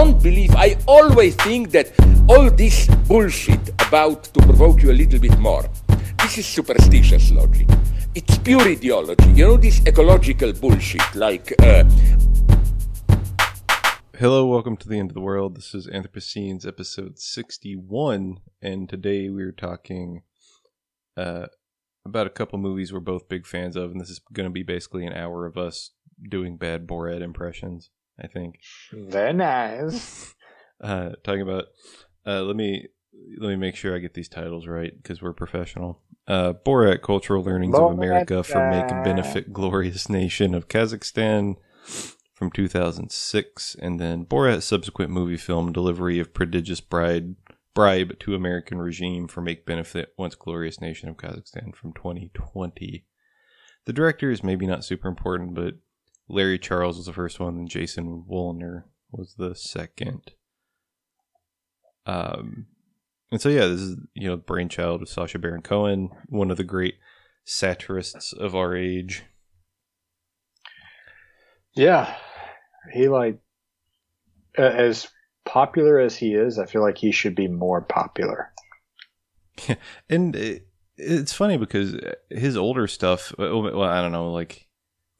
don't believe, I always think that all this bullshit about to provoke you a little bit more, this is superstitious logic. It's pure ideology. You know this ecological bullshit, like uh, Hello, welcome to the end of the world. This is Anthropocene's episode 61, and today we're talking uh, about a couple movies we're both big fans of, and this is going to be basically an hour of us doing bad Borat impressions, I think. Very nice. Uh, talking about, uh, let me let me make sure I get these titles right because we're professional. Uh, Borat: Cultural Learnings of America for Make Benefit Glorious Nation of Kazakhstan from 2006, and then Borat subsequent movie film Delivery of Prodigious Bride Bribe to American Regime for Make Benefit Once Glorious Nation of Kazakhstan from 2020. The director is maybe not super important, but Larry Charles was the first one, and Jason Woliner was the second. Um, and so yeah, this is you know brainchild of Sacha Baron Cohen, one of the great satirists of our age. Yeah, he like as popular as he is. I feel like he should be more popular. Yeah, and it, it's funny because his older stuff. Well, I don't know. Like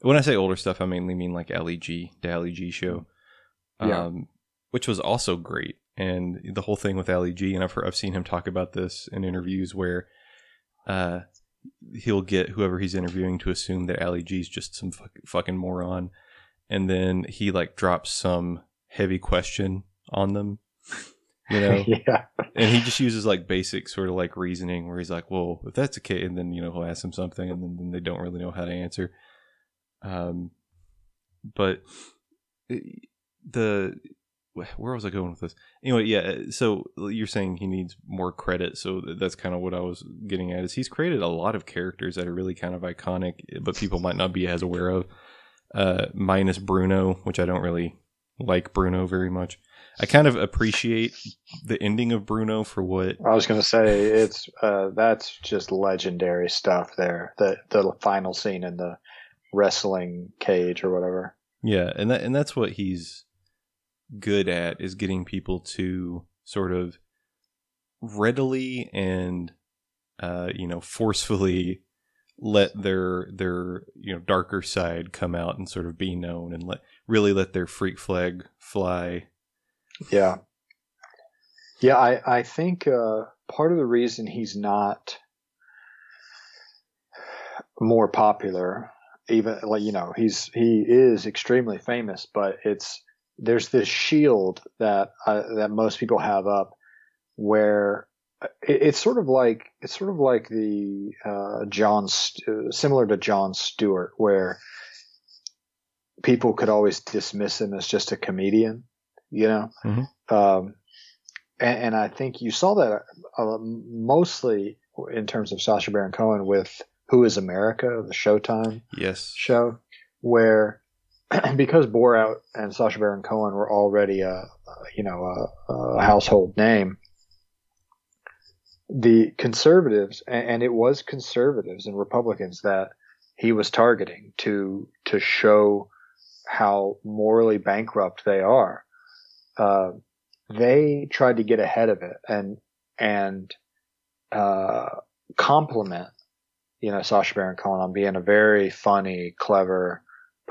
when I say older stuff, I mainly mean like Ali G, the Ali G show, Yeah. um, which was also great. And the whole thing with Ali G, and I've heard, I've seen him talk about this in interviews where uh, he'll get whoever he's interviewing to assume that Ali is just some fuck, fucking moron, and then he like drops some heavy question on them, you know, yeah, and he just uses like basic sort of like reasoning where he's like, well, if that's the case, and then you know he'll ask them something, and then, then they don't really know how to answer. Um, but the where was I going with this? Anyway, yeah. So you're saying he needs more credit, so that's kind of what I was getting at. Is he's created a lot of characters that are really kind of iconic, but people might not be as aware of. Uh, minus Bruno, which I don't really like Bruno very much. I kind of appreciate the ending of Bruno for what I was gonna say it's uh, that's just legendary stuff there. The the final scene in the wrestling cage or whatever. Yeah, and that and that's what he's good at is getting people to sort of readily and uh, you know forcefully let their their you know darker side come out and sort of be known and let really let their freak flag fly. Yeah. Yeah, I, I think uh, part of the reason he's not more popular, even like you know, he's he is extremely famous, but it's there's this shield that uh, that most people have up where it, it's sort of like it's sort of like the uh, John St- similar to Jon Stewart, where people could always dismiss him as just a comedian, you know. Mhm. Um, and, and I think you saw that uh, mostly in terms of Sacha Baron Cohen with Who Is America, the Showtime Yes. show, where because Borat and Sacha Baron Cohen were already a, you know a, a household name, the conservatives and, and it was conservatives and Republicans that he was targeting to to show how morally bankrupt they are. Uh, they tried to get ahead of it and and uh, compliment you know Sacha Baron Cohen on being a very funny, clever,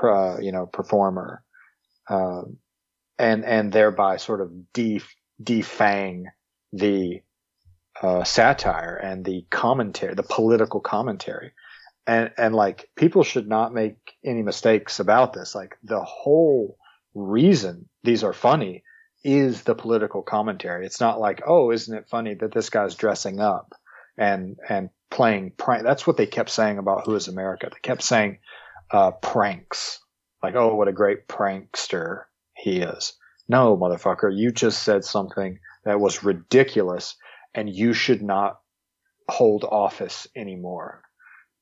uh, you know, performer, um, and and thereby sort of def- defang the uh, satire and the commentary, the political commentary, and and like people should not make any mistakes about this. Like the whole reason these are funny is the political commentary. It's not like, oh, isn't it funny that this guy's dressing up and and playing prank. That's what they kept saying about Who Is America. They kept saying uh, pranks, like, oh, what a great prankster he is. No, motherfucker, you just said something that was ridiculous, and you should not hold office anymore.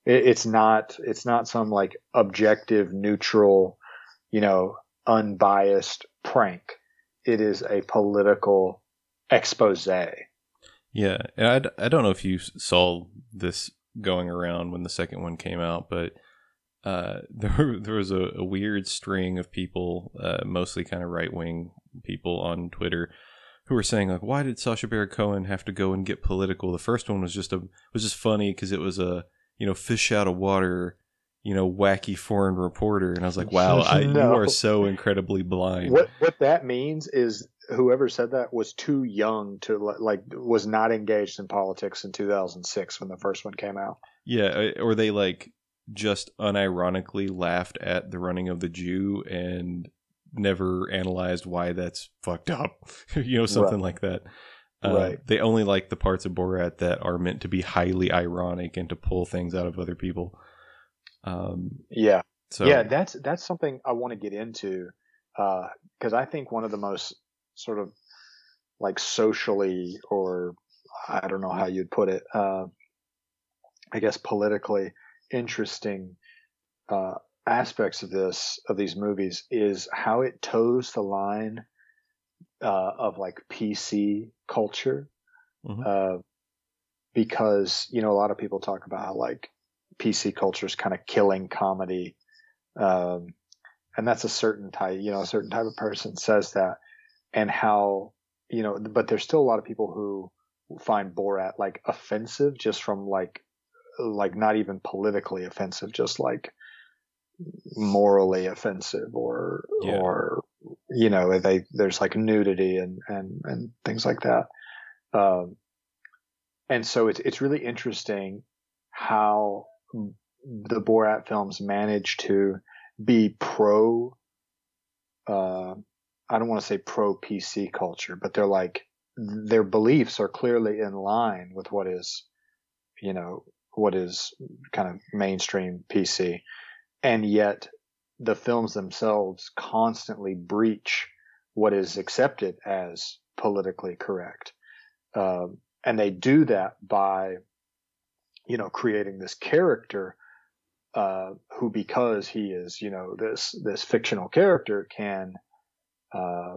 It, it's not. It's not some like objective, neutral, you know, unbiased prank. It is a political expose. Yeah, and I, I don't know if you saw this going around when the second one came out, but uh, there there was a, a weird string of people, uh, mostly kind of right wing people on Twitter who were saying like, why did Sacha Baron Cohen have to go and get political? The first one was just a was just funny because it was a you know fish out of water, you know wacky foreign reporter, and I was like, wow, I, you are so incredibly blind. What what that means is whoever said that was too young to like was not engaged in politics in 2006 when the first one came out. Yeah, uh, or they like just unironically laughed at the running of the Jew and never analyzed why that's fucked up. you know, something like that. Uh, Right. They only like the parts of Borat that are meant to be highly ironic and to pull things out of other people. Um, Yeah. so yeah, that's that's something I want to get into because I think one of the most sort of like socially or I don't know how you'd put it, uh, I guess politically interesting uh, aspects of this of these movies is how it toes the line uh, of like PC culture, Mhm. uh, because you know a lot of people talk about how like PC culture is kind of killing comedy, um, and that's a certain type, you know, a certain type of person says that, and how you know, but there's still a lot of people who find Borat like offensive just from like like not even politically offensive, just like morally offensive or Yeah. or you know they there's like nudity and and and things like that um and so it's it's really interesting how the Borat films manage to be pro uh I don't want to say pro PC culture but they're like their beliefs are clearly in line with what is you know what is kind of mainstream PC and yet the films themselves constantly breach what is accepted as politically correct. Um, and they do that by, you know, creating this character, uh, who, because he is, you know, this, this fictional character can, uh,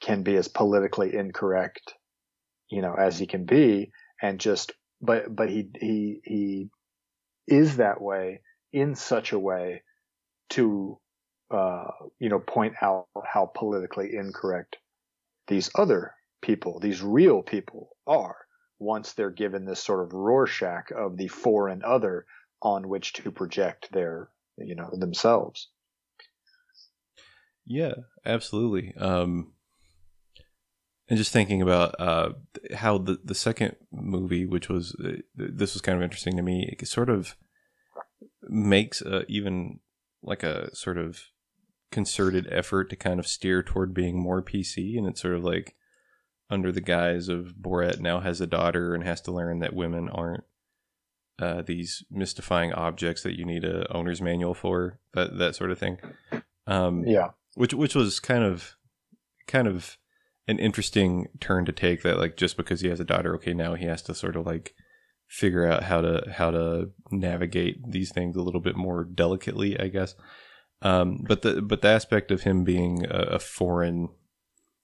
can be as politically incorrect, you know, as he can be and just, but, but he, he, he is that way in such a way to, uh, you know, point out how politically incorrect these other people, these real people are once they're given this sort of Rorschach of the foreign other on which to project their, you know, themselves. Yeah, absolutely. Um, and just thinking about uh, how the the second movie, which was uh, this was kind of interesting to me, it sort of makes uh, even like a sort of concerted effort to kind of steer toward being more PC, and it's sort of like under the guise of Borat now has a daughter and has to learn that women aren't uh, these mystifying objects that you need a owner's manual for that that sort of thing. Um, Yeah. Which which was kind of kind of an interesting turn to take that like just because he has a daughter okay now he has to sort of like figure out how to how to navigate these things a little bit more delicately i guess. Um but the but the aspect of him being a, a foreign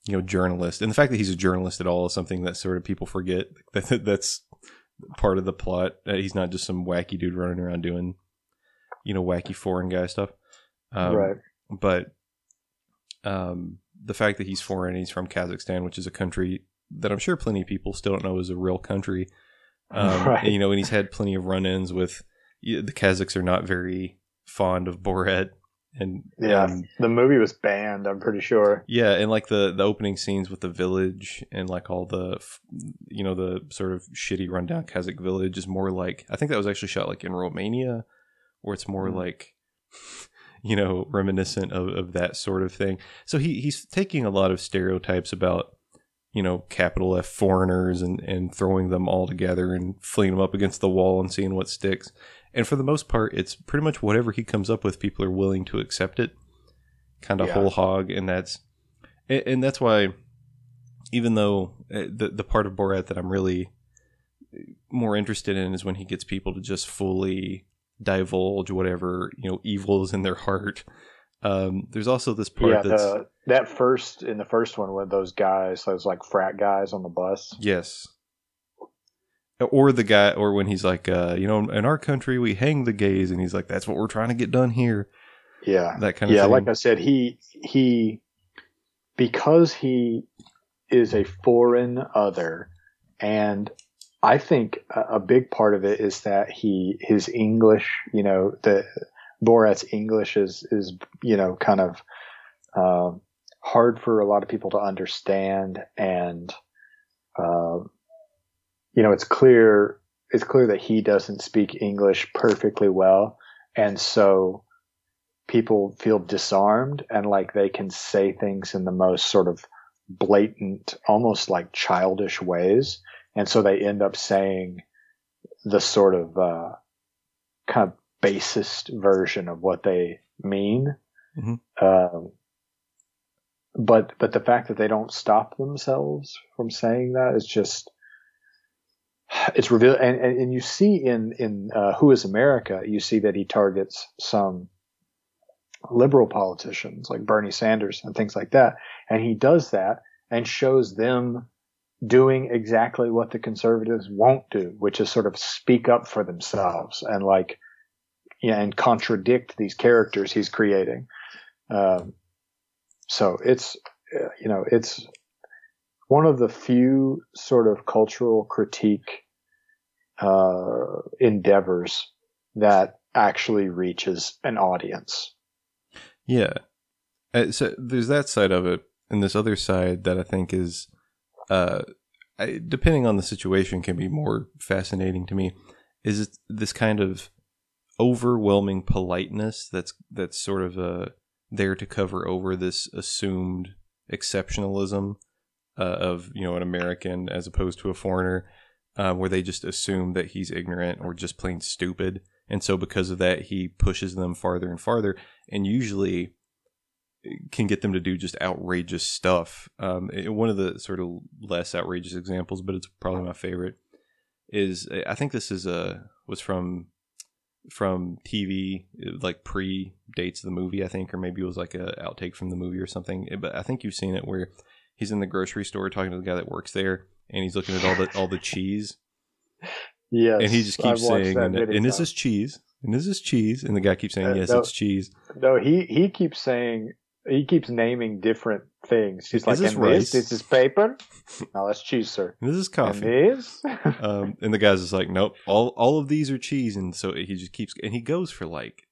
you know journalist and the fact that he's a journalist at all is something that sort of people forget. That that's part of the plot uh, he's not just some wacky dude running around doing you know wacky foreign guy stuff. Um, right. but um, the fact that he's foreign he's from Kazakhstan, which is a country that I'm sure plenty of people still don't know is a real country. Um, Right. and, you know, and he's had plenty of run-ins with the Kazakhs are not very fond of Borat, and Yeah. and, The movie was banned, I'm pretty sure. yeah, and like the the opening scenes with the village and like all the you know the sort of shitty rundown Kazakh village is more like I think that was actually shot like in Romania, where it's more Mhm. like you know reminiscent of, of that sort of thing. So he he's taking a lot of stereotypes about you know capital F foreigners and and throwing them all together and flinging them up against the wall and seeing what sticks. And for the most part, it's pretty much whatever he comes up with, people are willing to accept it, kind of Yeah. whole hog, and that's and, and that's why even though uh, the the part of Borat that I'm really more interested in is when he gets people to just fully divulge whatever you know evil is in their heart. Um, there's also this part yeah, that's the, that first in the first one with those guys, those like frat guys on the bus. yes, or the guy, or when he's like, uh, you know, in our country we hang the gays, and he's like, that's what we're trying to get done here. Yeah, That kind of yeah. thing. Like I said, he he because he is a foreign other, and I think a, big part of it is that he his English, you know, the Borat's English is is you know kind of uh, hard for a lot of people to understand, and uh, you know it's clear it's clear that he doesn't speak English perfectly well, and so people feel disarmed and like they can say things in the most sort of blatant, almost like childish ways. And so they end up saying the sort of, uh, kind of basest version of what they mean. Mm-hmm. Um, but, but the fact that they don't stop themselves from saying that is just, it's revealed. And, and, and you see in, in, uh, Who is America, you see that he targets some liberal politicians like Bernie Sanders and things like that. And he does that and shows them doing exactly what the conservatives won't do, which is sort of speak up for themselves and like, yeah, and contradict these characters he's creating. Um, so it's, uh, you know, it's one of the few sort of cultural critique, uh, endeavors that actually reaches an audience. Yeah. Uh, so there's that side of it, and this other side that I think is, uh, depending on the situation, can be more fascinating to me. Is this kind of overwhelming politeness that's that's sort of uh, there to cover over this assumed exceptionalism uh, of you know an American as opposed to a foreigner, uh, where they just assume that he's ignorant or just plain stupid, and so because of that, he pushes them farther and farther, and usually can get them to do just outrageous stuff. Um, one of the sort of less outrageous examples, but it's probably my favorite, is I think this is a was from from TV, like pre dates the movie, I think, or maybe it was like a outtake from the movie or something. But I think you've seen it where he's in the grocery store talking to the guy that works there, and he's looking at all the all the cheese. Yes, and he just keeps saying, and, and is cheese? And this is cheese? And the guy keeps saying, uh, yes, no, it's cheese. No, he he keeps saying he keeps naming different things. He's is like, this rice? this, this is paper. no, that's cheese, sir. This is coffee. And this? um, and the guy's just like, nope, all all of these are cheese, and so he just keeps, and he goes for like,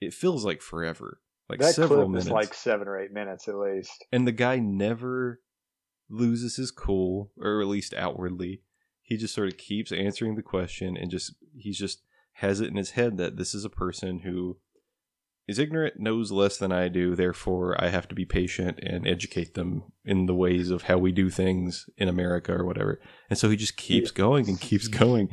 it feels like forever, like that several clip minutes, is like seven or eight minutes at least. And the guy never loses his cool, or at least outwardly. He just sort of keeps answering the question, and just he's just has it in his head that this is a person who is ignorant, knows less than I do, therefore I have to be patient and educate them in the ways of how we do things in America or whatever. And so he just keeps yeah. going and keeps going.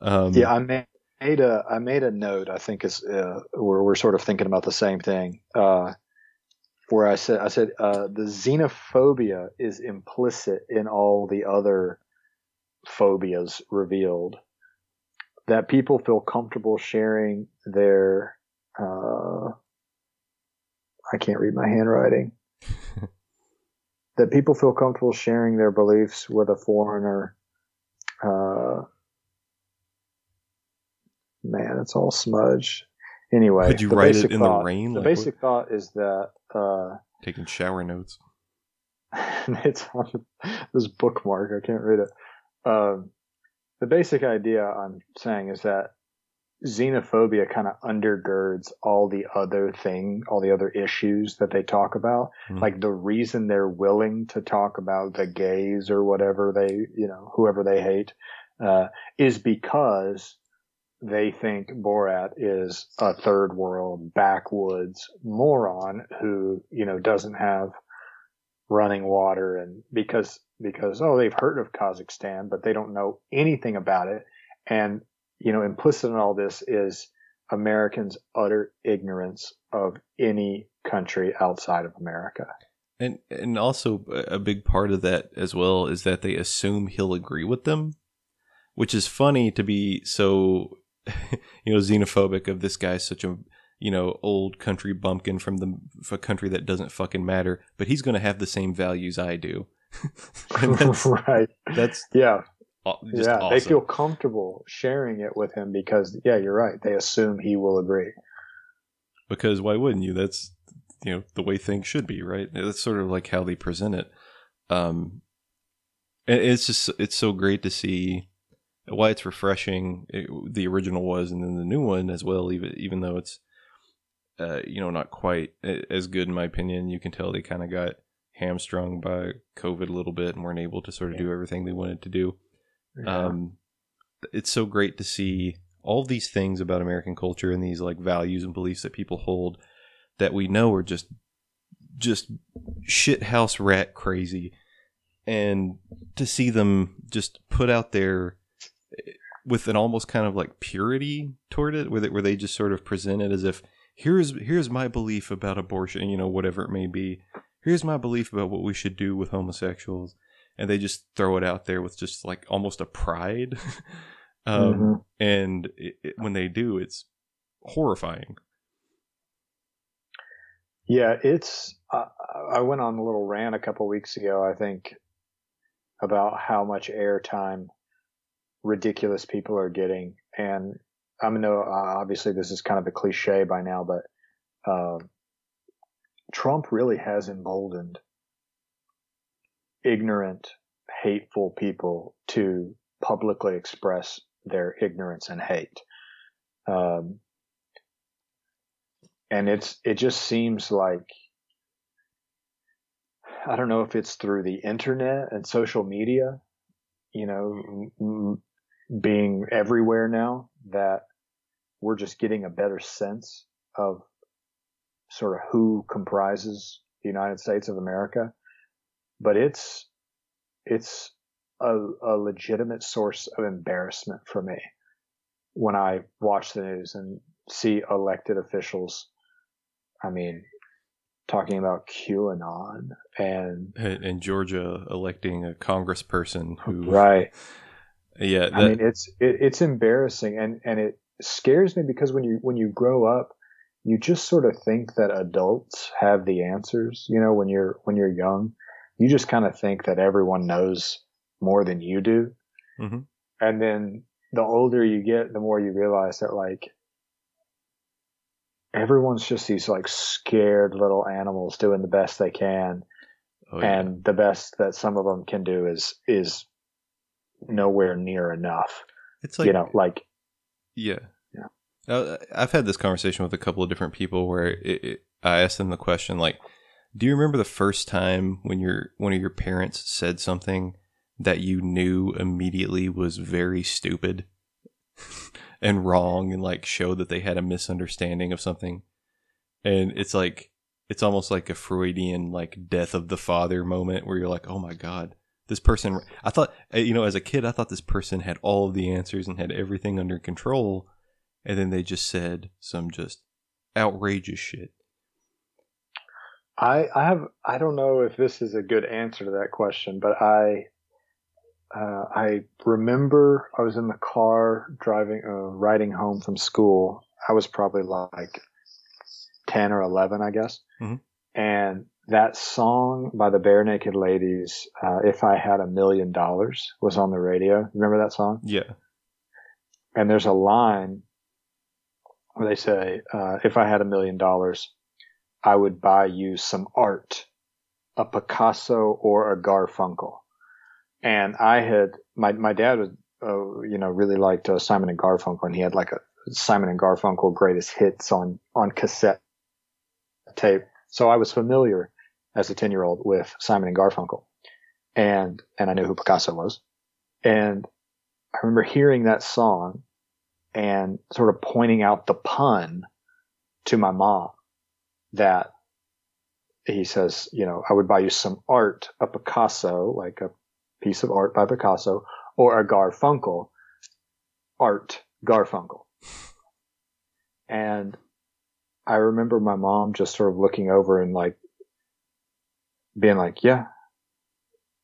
Um, yeah, I made a I made a note. I think is uh, where we're sort of thinking about the same thing. Uh, where I said I said uh, the xenophobia is implicit in all the other phobias revealed. That people feel comfortable sharing their uh, I can't read my handwriting. that people feel comfortable sharing their beliefs with a foreigner. Uh, man, it's all smudged. Anyway, could you write it in thought, the rain? The like basic what? thought is that uh, taking shower notes. it's on this bookmark. I can't read it. Um, the basic idea I'm saying is that xenophobia kind of undergirds all the other thing, all the other issues that they talk about. Mm-hmm. Like the reason they're willing to talk about the gays or whatever they, you know, whoever they hate, uh, is because they think Borat is a third world backwoods moron who, you know, doesn't have running water and because, because, oh, they've heard of Kazakhstan, but they don't know anything about it. And you know, implicit in all this is Americans' utter ignorance of any country outside of America. And and also a big part of that as well is that they assume he'll agree with them, which is funny to be so you know xenophobic of this guy's such a you know old country bumpkin from the a country that doesn't fucking matter, but he's going to have the same values I do. that's, right. That's yeah yeah, awesome. they feel comfortable sharing it with him because, yeah, you're right. They assume he will agree. Because why wouldn't you? That's you know the way things should be, right? That's sort of like how they present it. Um, and it's just it's so great to see why it's refreshing. It, the original was, and then the new one as well. Even even though it's uh, you know not quite as good in my opinion, you can tell they kind of got hamstrung by COVID a little bit and weren't able to sort of yeah. do everything they wanted to do. Um, it's so great to see all these things about American culture and these like values and beliefs that people hold that we know are just just shit house rat crazy. And to see them just put out there with an almost kind of like purity toward it where they, where they just sort of present it as if here's here's my belief about abortion you know whatever it may be. Here's my belief about what we should do with homosexuals and they just throw it out there with just like almost a pride. Um, mm-hmm. and it, it, when they do it's horrifying. Yeah it's uh, i went on a little rant a couple weeks ago i think about how much airtime ridiculous people are getting. And i know uh, obviously this is kind of a cliche by now but uh, trump really has emboldened ignorant, hateful people to publicly express their ignorance and hate. Um, and it's, it just seems like, I don't know if it's through the internet and social media, you know, being everywhere now that we're just getting a better sense of sort of who comprises the United States of America but it's it's a, a legitimate source of embarrassment for me when I watch the news and see elected officials. I mean, talking about QAnon and in Georgia electing a congressperson who right. Yeah, that... I mean it's it, it's embarrassing and and it scares me because when you when you grow up, you just sort of think that adults have the answers. You know, when you're when you're young, you just kind of think that everyone knows more than you do. Mm-hmm. And then the older you get, the more you realize that like everyone's just these like scared little animals doing the best they can. Oh, yeah. And the best that some of them can do is, is nowhere near enough. It's like, you know, like, yeah. Yeah. Uh, I've had this conversation with a couple of different people where it, it, I asked them the question, like, do you remember the first time when your one of your parents said something that you knew immediately was very stupid and wrong and like showed that they had a misunderstanding of something? And it's like it's almost like a Freudian like death of the father moment where you're like, "Oh my god, this person I thought eh, you know as a kid I thought this person had all of the answers and had everything under control." And then they just said some just outrageous shit I, I have I don't know if this is a good answer to that question, but I uh, I remember I was in the car driving uh, riding home from school. I was probably like ten or eleven, I guess, mm-hmm. and that song by the Barenaked Ladies, uh, "If I Had a Million Dollars," was on the radio. Remember that song? Yeah. And there's a line where they say, uh, "If I had a million dollars." I would buy you some art, a Picasso or a Garfunkel. And I had, my, my dad was, uh, you know, really liked uh, Simon and Garfunkel and he had like a Simon and Garfunkel greatest hits on, on cassette tape. So I was familiar as a 10 year old with Simon and Garfunkel and, and I knew who Picasso was. And I remember hearing that song and sort of pointing out the pun to my mom that he says, you know, I would buy you some art, a Picasso, like a piece of art by Picasso, or a Garfunkel, art Garfunkel. And I remember my mom just sort of looking over and like being like, yeah,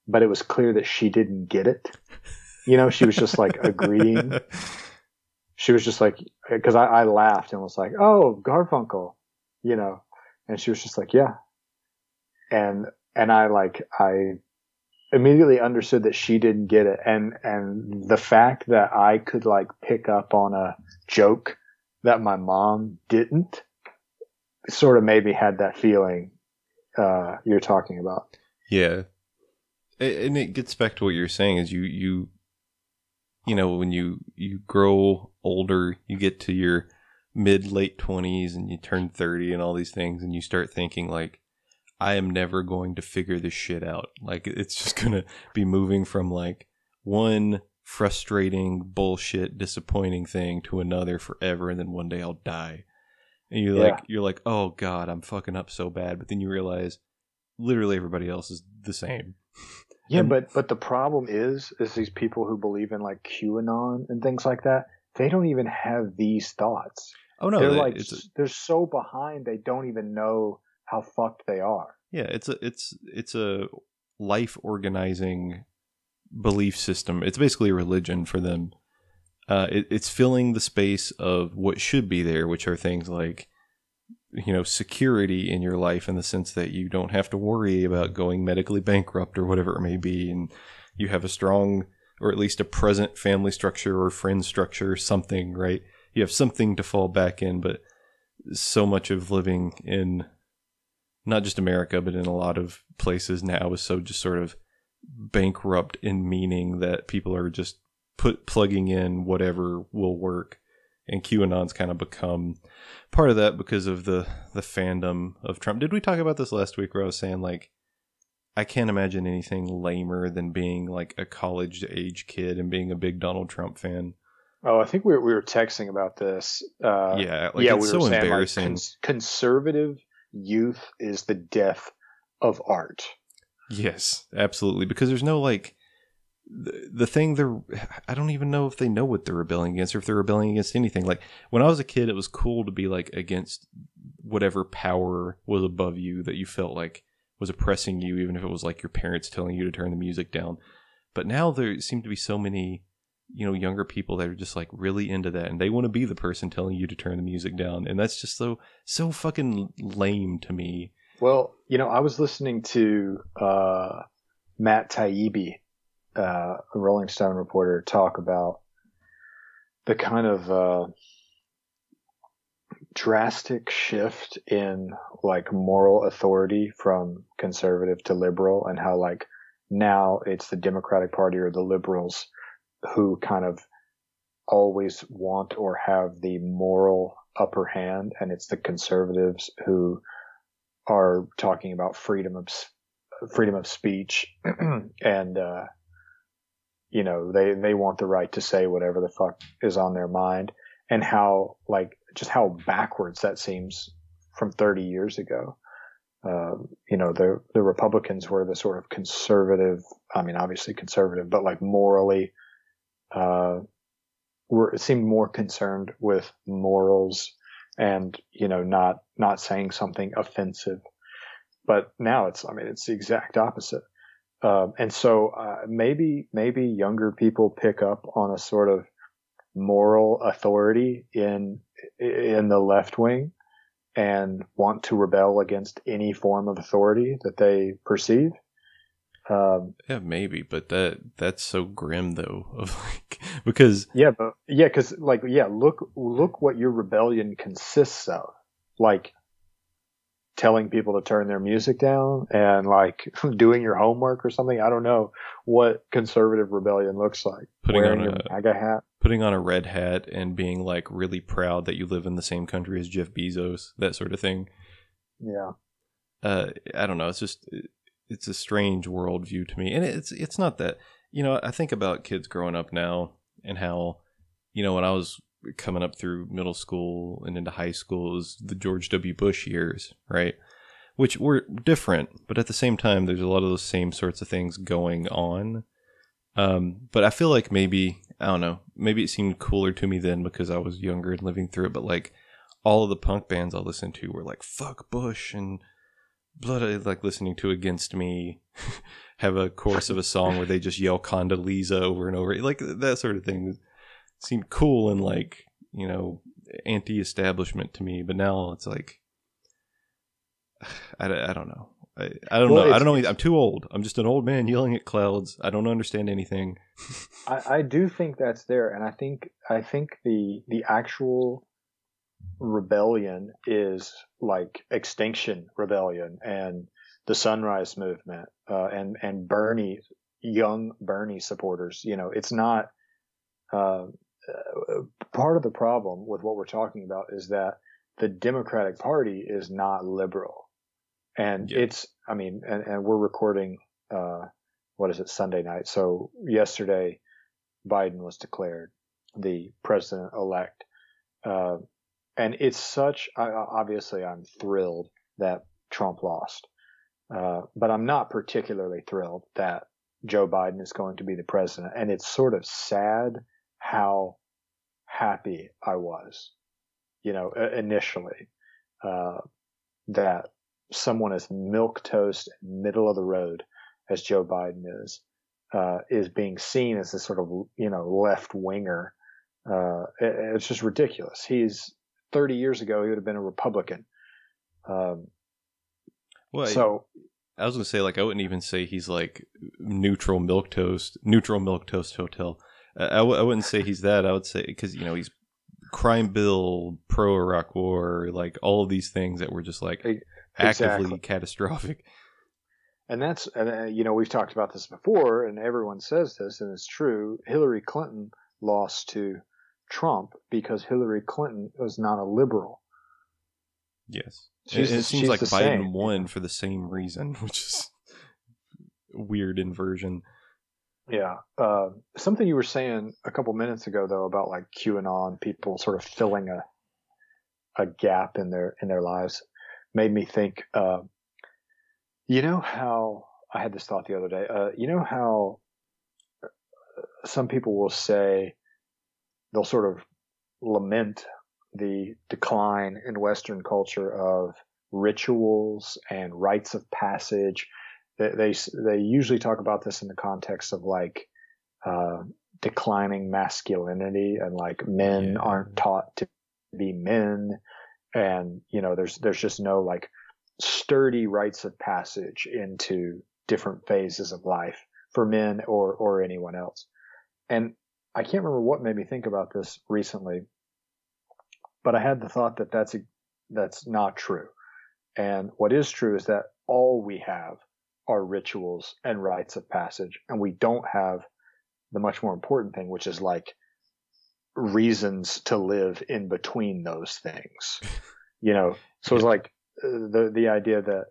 but it was clear that she didn't get it. You know, she was just like agreeing. She was just like, cause I, I laughed and was like, oh, Garfunkel, you know, and she was just like, yeah. And, and I like, I immediately understood that she didn't get it. And, and the fact that I could like pick up on a joke that my mom didn't sort of maybe had that feeling uh, you're talking about. Yeah, and it gets back to what you're saying is you you you know when you you grow older, you get to your mid late 20s and you turn 30 and all these things and you start thinking like I am never going to figure this shit out. Like it's just going to be moving from like one frustrating bullshit disappointing thing to another forever and then one day I'll die. And you're yeah. like you're like, "Oh god, I'm fucking up so bad." But then you realize literally everybody else is the same. Yeah, and, but but the problem is is these people who believe in like QAnon and things like that, they don't even have these thoughts. Oh no, they're like a, they're so behind they don't even know how fucked they are. Yeah, it's a it's it's a life organizing belief system. It's basically a religion for them. Uh, it, it's filling the space of what should be there, which are things like you know security in your life in the sense that you don't have to worry about going medically bankrupt or whatever it may be, and you have a strong or at least a present family structure or friend structure, something right. You have something to fall back in, but so much of living in not just America, but in a lot of places now is so just sort of bankrupt in meaning that people are just put plugging in whatever will work. And QAnon's kind of become part of that because of the the fandom of Trump. Did we talk about this last week where I was saying like I can't imagine anything lamer than being like a college age kid and being a big Donald Trump fan. Oh, I think we were, we were texting about this. Uh, yeah, like yeah, we so were saying, embarrassing. Like, cons- conservative youth is the death of art. Yes, absolutely. Because there's no like the, the thing they're I don't even know if they know what they're rebelling against or if they're rebelling against anything. Like when I was a kid, it was cool to be like against whatever power was above you that you felt like was oppressing you, even if it was like your parents telling you to turn the music down. But now there seem to be so many you know younger people that are just like really into that and they want to be the person telling you to turn the music down and that's just so so fucking lame to me well you know i was listening to uh, matt taibbi uh, a rolling stone reporter talk about the kind of uh, drastic shift in like moral authority from conservative to liberal and how like now it's the democratic party or the liberals who kind of always want or have the moral upper hand, and it's the conservatives who are talking about freedom of freedom of speech, and uh, you know they they want the right to say whatever the fuck is on their mind, and how like just how backwards that seems from 30 years ago. Uh, you know, the the Republicans were the sort of conservative. I mean, obviously conservative, but like morally uh, were seemed more concerned with morals and you know not not saying something offensive. But now it's I mean it's the exact opposite. Uh, and so uh, maybe maybe younger people pick up on a sort of moral authority in in the left wing and want to rebel against any form of authority that they perceive. Um, yeah, maybe, but that that's so grim though. Of like because yeah, but yeah, because like yeah, look look what your rebellion consists of. Like telling people to turn their music down and like doing your homework or something. I don't know what conservative rebellion looks like. Putting Wearing on your a MAGA hat, putting on a red hat, and being like really proud that you live in the same country as Jeff Bezos, that sort of thing. Yeah. Uh, I don't know. It's just it's a strange worldview to me, and it's it's not that you know I think about kids growing up now and how you know when I was coming up through middle school and into high school was the George W. Bush years, right? Which were different, but at the same time, there's a lot of those same sorts of things going on. Um, but I feel like maybe I don't know, maybe it seemed cooler to me then because I was younger and living through it. But like all of the punk bands I listened to were like "fuck Bush" and blood like listening to against me have a chorus of a song where they just yell Condoleezza over and over like that sort of thing seemed cool and like you know anti-establishment to me but now it's like I, I don't know I, I don't well, know I don't know I'm too old I'm just an old man yelling at clouds I don't understand anything I, I do think that's there and I think I think the the actual rebellion is like Extinction Rebellion and the Sunrise Movement uh, and and Bernie young Bernie supporters. You know, it's not. Uh, uh, part of the problem with what we're talking about is that the Democratic Party is not liberal, and yeah. it's. I mean, and, and we're recording. Uh, what is it? Sunday night. So yesterday, Biden was declared the president elect. Uh, and it's such, I, obviously I'm thrilled that Trump lost. Uh, but I'm not particularly thrilled that Joe Biden is going to be the president. And it's sort of sad how happy I was, you know, initially, uh, that someone as milk toast, middle of the road as Joe Biden is, uh, is being seen as a sort of, you know, left winger. Uh, it, it's just ridiculous. He's 30 years ago, he would have been a Republican. Um, well, so I was gonna say like I wouldn't even say he's like neutral milk toast, neutral milk toast hotel. I I, w- I wouldn't say he's that. I would say because you know he's crime bill, pro Iraq war, like all of these things that were just like actively exactly. catastrophic. And that's and uh, you know we've talked about this before, and everyone says this, and it's true. Hillary Clinton lost to Trump because Hillary Clinton was not a liberal. Yes. She's, it, it seems like Biden same. won for the same reason, which is weird inversion. Yeah. Uh, something you were saying a couple minutes ago, though, about like QAnon people sort of filling a a gap in their in their lives, made me think. Uh, you know how I had this thought the other day. Uh, you know how uh, some people will say they'll sort of lament the decline in Western culture of rituals and rites of passage. They, they, they usually talk about this in the context of like, uh, declining masculinity and like men yeah. aren't taught to be men. And, you know, there's, there's just no like sturdy rites of passage into different phases of life for men or, or anyone else. And I can't remember what made me think about this recently, but I had the thought that that's a, that's not true. And what is true is that all we have are rituals and rites of passage, and we don't have the much more important thing, which is like reasons to live in between those things. You know, so it's like uh, the the idea that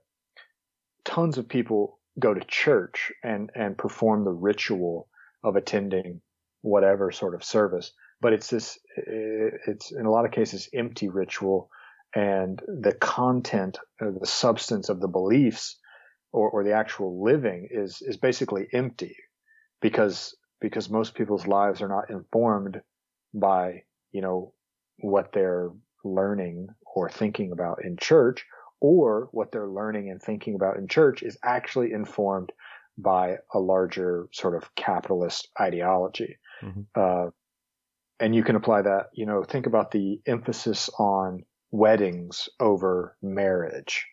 tons of people go to church and and perform the ritual of attending whatever sort of service. But it's this, it's in a lot of cases empty ritual and the content, the substance of the beliefs or, or the actual living is, is basically empty because, because most people's lives are not informed by, you know, what they're learning or thinking about in church or what they're learning and thinking about in church is actually informed by a larger sort of capitalist ideology. Mm-hmm. Uh, and you can apply that, you know, think about the emphasis on weddings over marriage.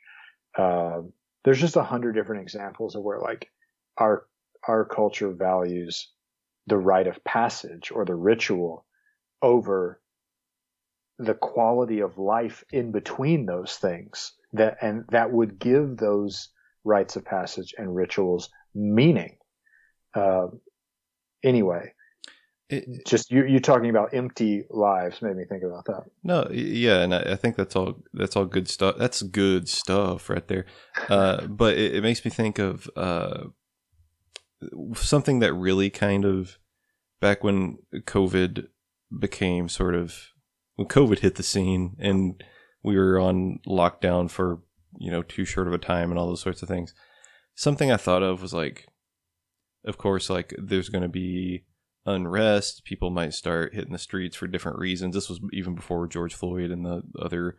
Uh, there's just a hundred different examples of where like our, our culture values the rite of passage or the ritual over the quality of life in between those things that, and that would give those rites of passage and rituals meaning. Uh, anyway, it, just you you talking about empty lives made me think about that. No, yeah, and I, I, think that's all that's all good stuff. That's good stuff right there. Uh, but it, it, makes me think of uh, something that really kind of back when COVID became sort of when COVID hit the scene and we were on lockdown for you know too short of a time and all those sorts of things. Something I thought of was like, of course, like there's going to be unrest. People might start hitting the streets for different reasons. This was even before George Floyd and the other,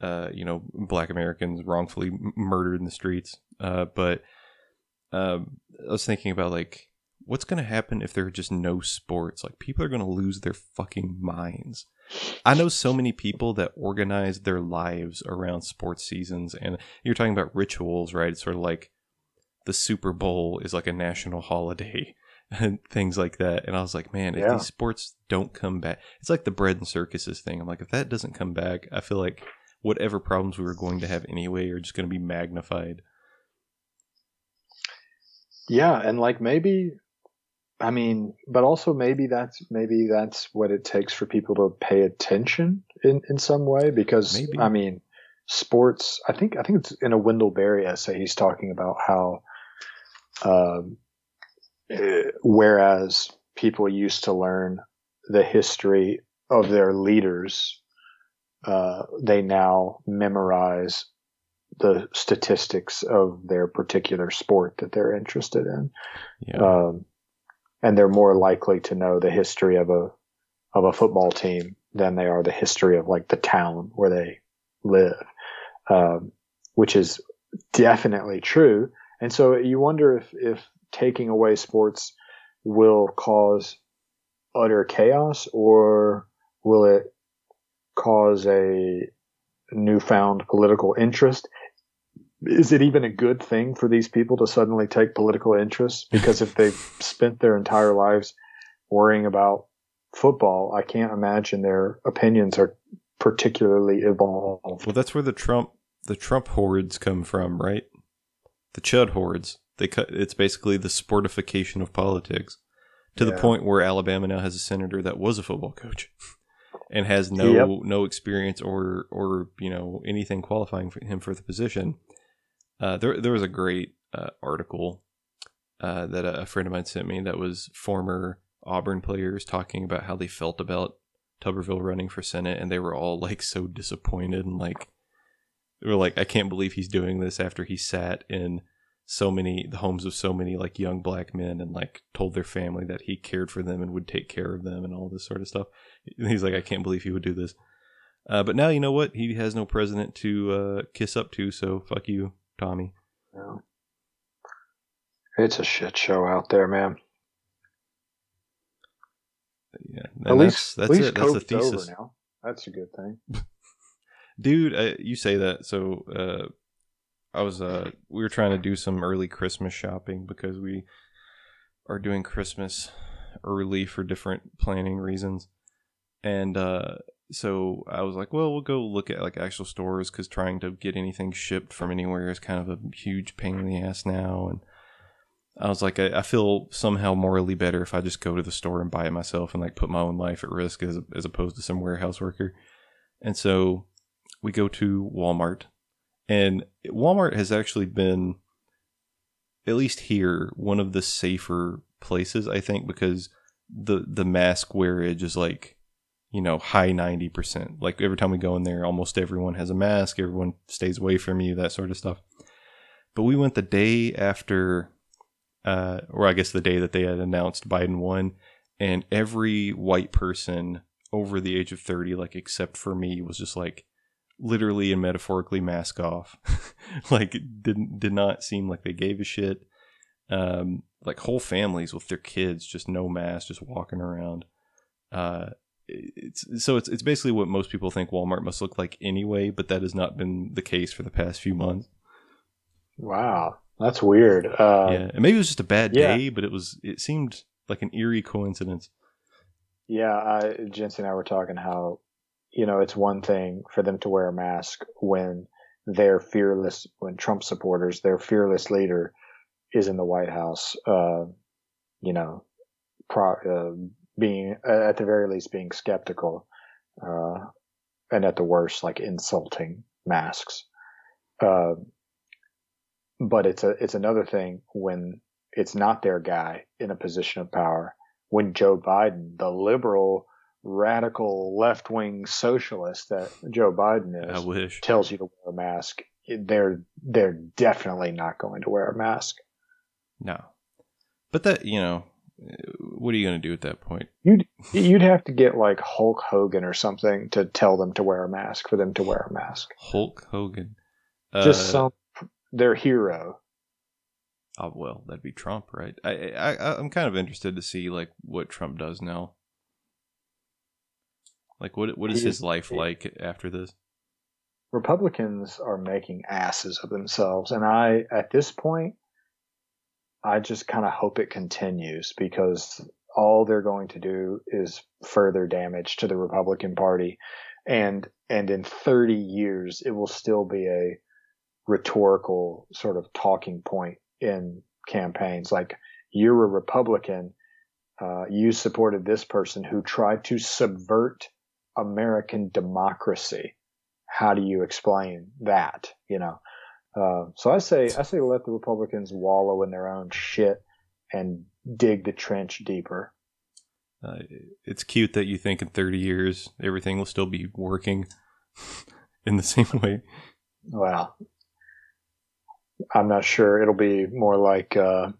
uh, you know, Black Americans wrongfully murdered in the streets. Uh, but um, I was thinking about like, what's going to happen if there are just no sports? Like, people are going to lose their fucking minds. I know so many people that organize their lives around sports seasons, and you're talking about rituals, right? It's sort of like the Super Bowl is like a national holiday and things like that. And I was like, man, if Yeah. these sports don't come back, it's like the bread and circuses thing. I'm like, if that doesn't come back, I feel like whatever problems we were going to have anyway are just going to be magnified. Yeah, and like maybe I mean, but also maybe that's maybe that's what it takes for people to pay attention in in some way because Maybe. I mean, sports. I think I think it's in a Wendell Berry essay. He's talking about how, um, eh, whereas people used to learn the history of their leaders, uh, they now memorize the statistics of their particular sport that they're interested in Yeah. um, and they're more likely to know the history of a of a football team than they are the history of like the town where they live, um, which is definitely true. And so you wonder if if taking away sports will cause utter chaos or will it cause a newfound political interest is it even a good thing for these people to suddenly take political interest? Because if they've spent their entire lives worrying about football, I can't imagine their opinions are particularly evolved. Well, that's where the Trump the Trump hordes come from, right? The Chud hordes. They cut. It's basically the sportification of politics to the point where Alabama now has a senator that was a football coach and has no Yep. no experience or or you know anything qualifying for him for the position. Uh, there there was a great uh, article uh, that a, friend of mine sent me that was former Auburn players talking about how they felt about Tuberville running for Senate, and they were all like so disappointed and like they were like, I can't believe he's doing this after he sat in so many the homes of so many like young black men and like told their family that he cared for them and would take care of them and all this sort of stuff. And he's like, I can't believe he would do this. Uh, but now you know what? He has no president to uh, kiss up to, so fuck you, Tommy. It's a shit show out there, man. Yeah, at least, that's, at least it. That's the thesis. now. That's a good thing. dude uh, you say that so uh i was uh we were trying to do some early christmas shopping because we are doing christmas early for different planning reasons and uh so i was like well we'll go look at like actual stores because trying to get anything shipped from anywhere is kind of a huge pain in the ass now and i was like i, I feel somehow morally better if i just go to the store and buy it myself and like put my own life at risk as, as opposed to some warehouse worker and so we go to Walmart, and Walmart has actually been, at least here, one of the safer places. I think because the the mask wearage is like, you know, high ninety percent. Like every time we go in there, almost everyone has a mask. Everyone stays away from you, that sort of stuff. But we went the day after, uh, or I guess the day that they had announced Biden won, and every white person over the age of 30 like except for me was just like literally and metaphorically mask off like didn't did not seem like they gave a shit um like whole families with their kids just no mask just walking around uh it's so it's it's basically what most people think Walmart must look like anyway but that has not been the case for the past few months Wow, that's weird. Uh, yeah and maybe it was just a bad yeah. day but it was it seemed like an eerie coincidence Yeah, I, Jensen and I were talking how, you know, it's one thing for them to wear a mask when their fearless, when Trump supporters, their fearless leader is in the White House, uh, you know, pro, uh, being, at the very least, being skeptical, uh, and at the worst, like insulting masks. Uh, but it's a, it's another thing when it's not their guy in a position of power when Joe Biden, the liberal, radical, left wing socialist that Joe Biden I is, wish tells you to wear a mask, they're they're definitely not going to wear a mask. no but that you know what are you going to do at that point You'd you'd have to get like Hulk Hogan or something to tell them to wear a mask for them to wear a mask. Hulk Hogan. Just Uh, some their hero. Oh well, that'd be Trump, right? I, I I- I'm kind of interested to see like what Trump does now. Like what what is his life like after this? Republicans are making asses of themselves, and I at this point, I just kind of hope it continues because all they're going to do is further damage to the Republican Party. And, and in 30 years, it will still be a rhetorical sort of talking point in campaigns. Like, you're a Republican. Uh, you supported this person who tried to subvert American democracy. How do you explain that? You know, uh, so I say, I say let the Republicans wallow in their own shit and dig the trench deeper. Uh, it's cute that you think in 30 years everything will still be working in the same way. Well, I'm not sure. It'll be more like uh,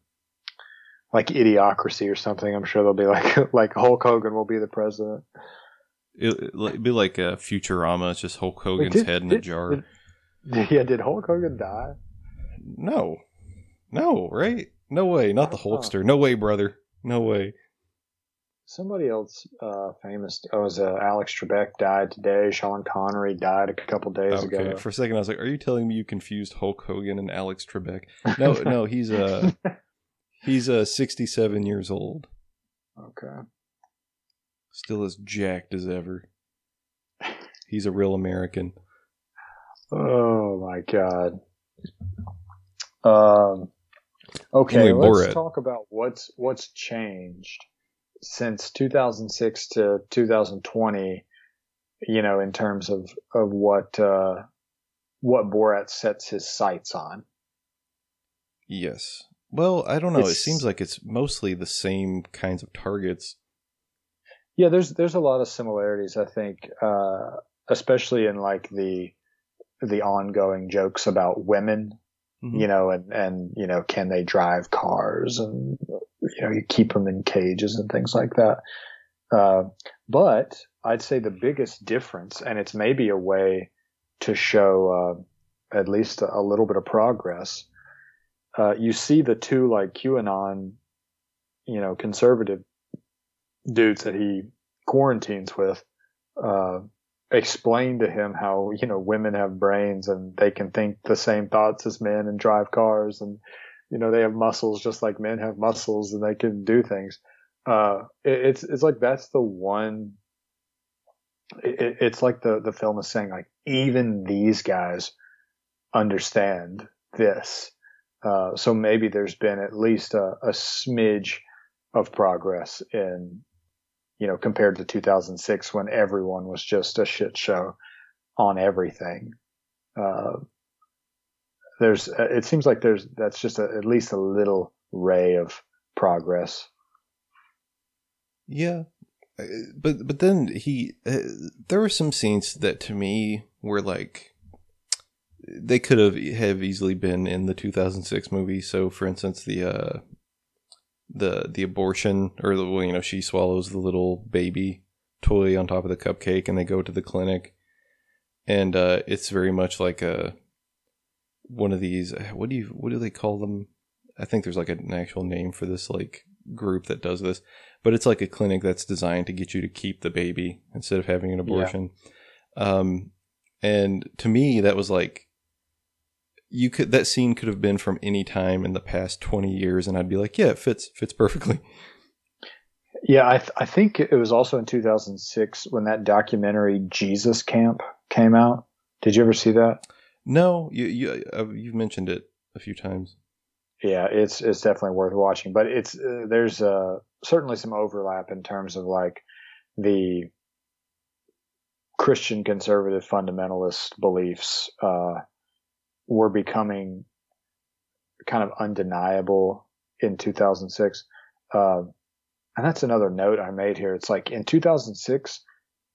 like idiocracy or something. I'm sure they'll be like like Hulk Hogan will be the president. It, will be like a Futurama. It's just Hulk Hogan's did, head in did, a jar. Did, yeah, did Hulk Hogan die? No, no, right? No way. Not the Hulkster. No way, brother. No way. Somebody else uh, famous. Oh, was uh, Alex Trebek died today. Sean Connery died a couple days okay. ago. For a second, I was like, "Are you telling me you confused Hulk Hogan and Alex Trebek?" No, no, he's uh he's uh sixty-seven years old. Okay. Still as jacked as ever. He's a real American. Oh my god. Um. Okay, let's talk about what's what's changed since 2006 to 2020, you know, in terms of, of what, uh, what Borat sets his sights on. Yes. Well, I don't know. It's, it seems like it's mostly the same kinds of targets. Yeah, there's there's a lot of similarities. I think, uh, especially in like the the ongoing jokes about women Mm-hmm. you know, and, and, you know, can they drive cars and, you know, you keep them in cages and things like that. Uh, but I'd say the biggest difference, and it's maybe a way to show, uh, at least a, a, little bit of progress. Uh, you see the two like QAnon, you know, conservative dudes that he quarantines with, uh, explain to him how you know women have brains and they can think the same thoughts as men and drive cars and you know they have muscles just like men have muscles and they can do things. Uh it, it's it's like that's the one it, it's like the the film is saying like even these guys understand this. Uh so maybe there's been at least a, a smidge of progress in you know, compared to 2006 when everyone was just a shit show on everything. Uh, there's, it seems like there's, that's just a, at least a little ray of progress. Yeah. Uh, but, but then he, uh, there were some scenes that to me were like, they could have have easily been in the 2006 movie. So, for instance, the uh, the the abortion or the you know she swallows the little baby toy on top of the cupcake and they go to the clinic. And uh, it's very much like a one of these what do you what do they call them? I think there's like an actual name for this like group that does this but it's like a clinic that's designed to get you to keep the baby instead of having an abortion. Yeah. um and to me that was like you could that scene could have been from any time in the past 20 years and I'd be like, yeah, it fits fits perfectly. Yeah, I th- I think it was also in 2006 when that documentary Jesus Camp came out. Did you ever see that? No, you you uh, you've mentioned it a few times. Yeah, it's it's definitely worth watching, but it's uh, there's uh, certainly some overlap in terms of like the Christian conservative fundamentalist beliefs uh, were becoming kind of undeniable in 2006. Uh, and that's another note I made here. It's like in 2006,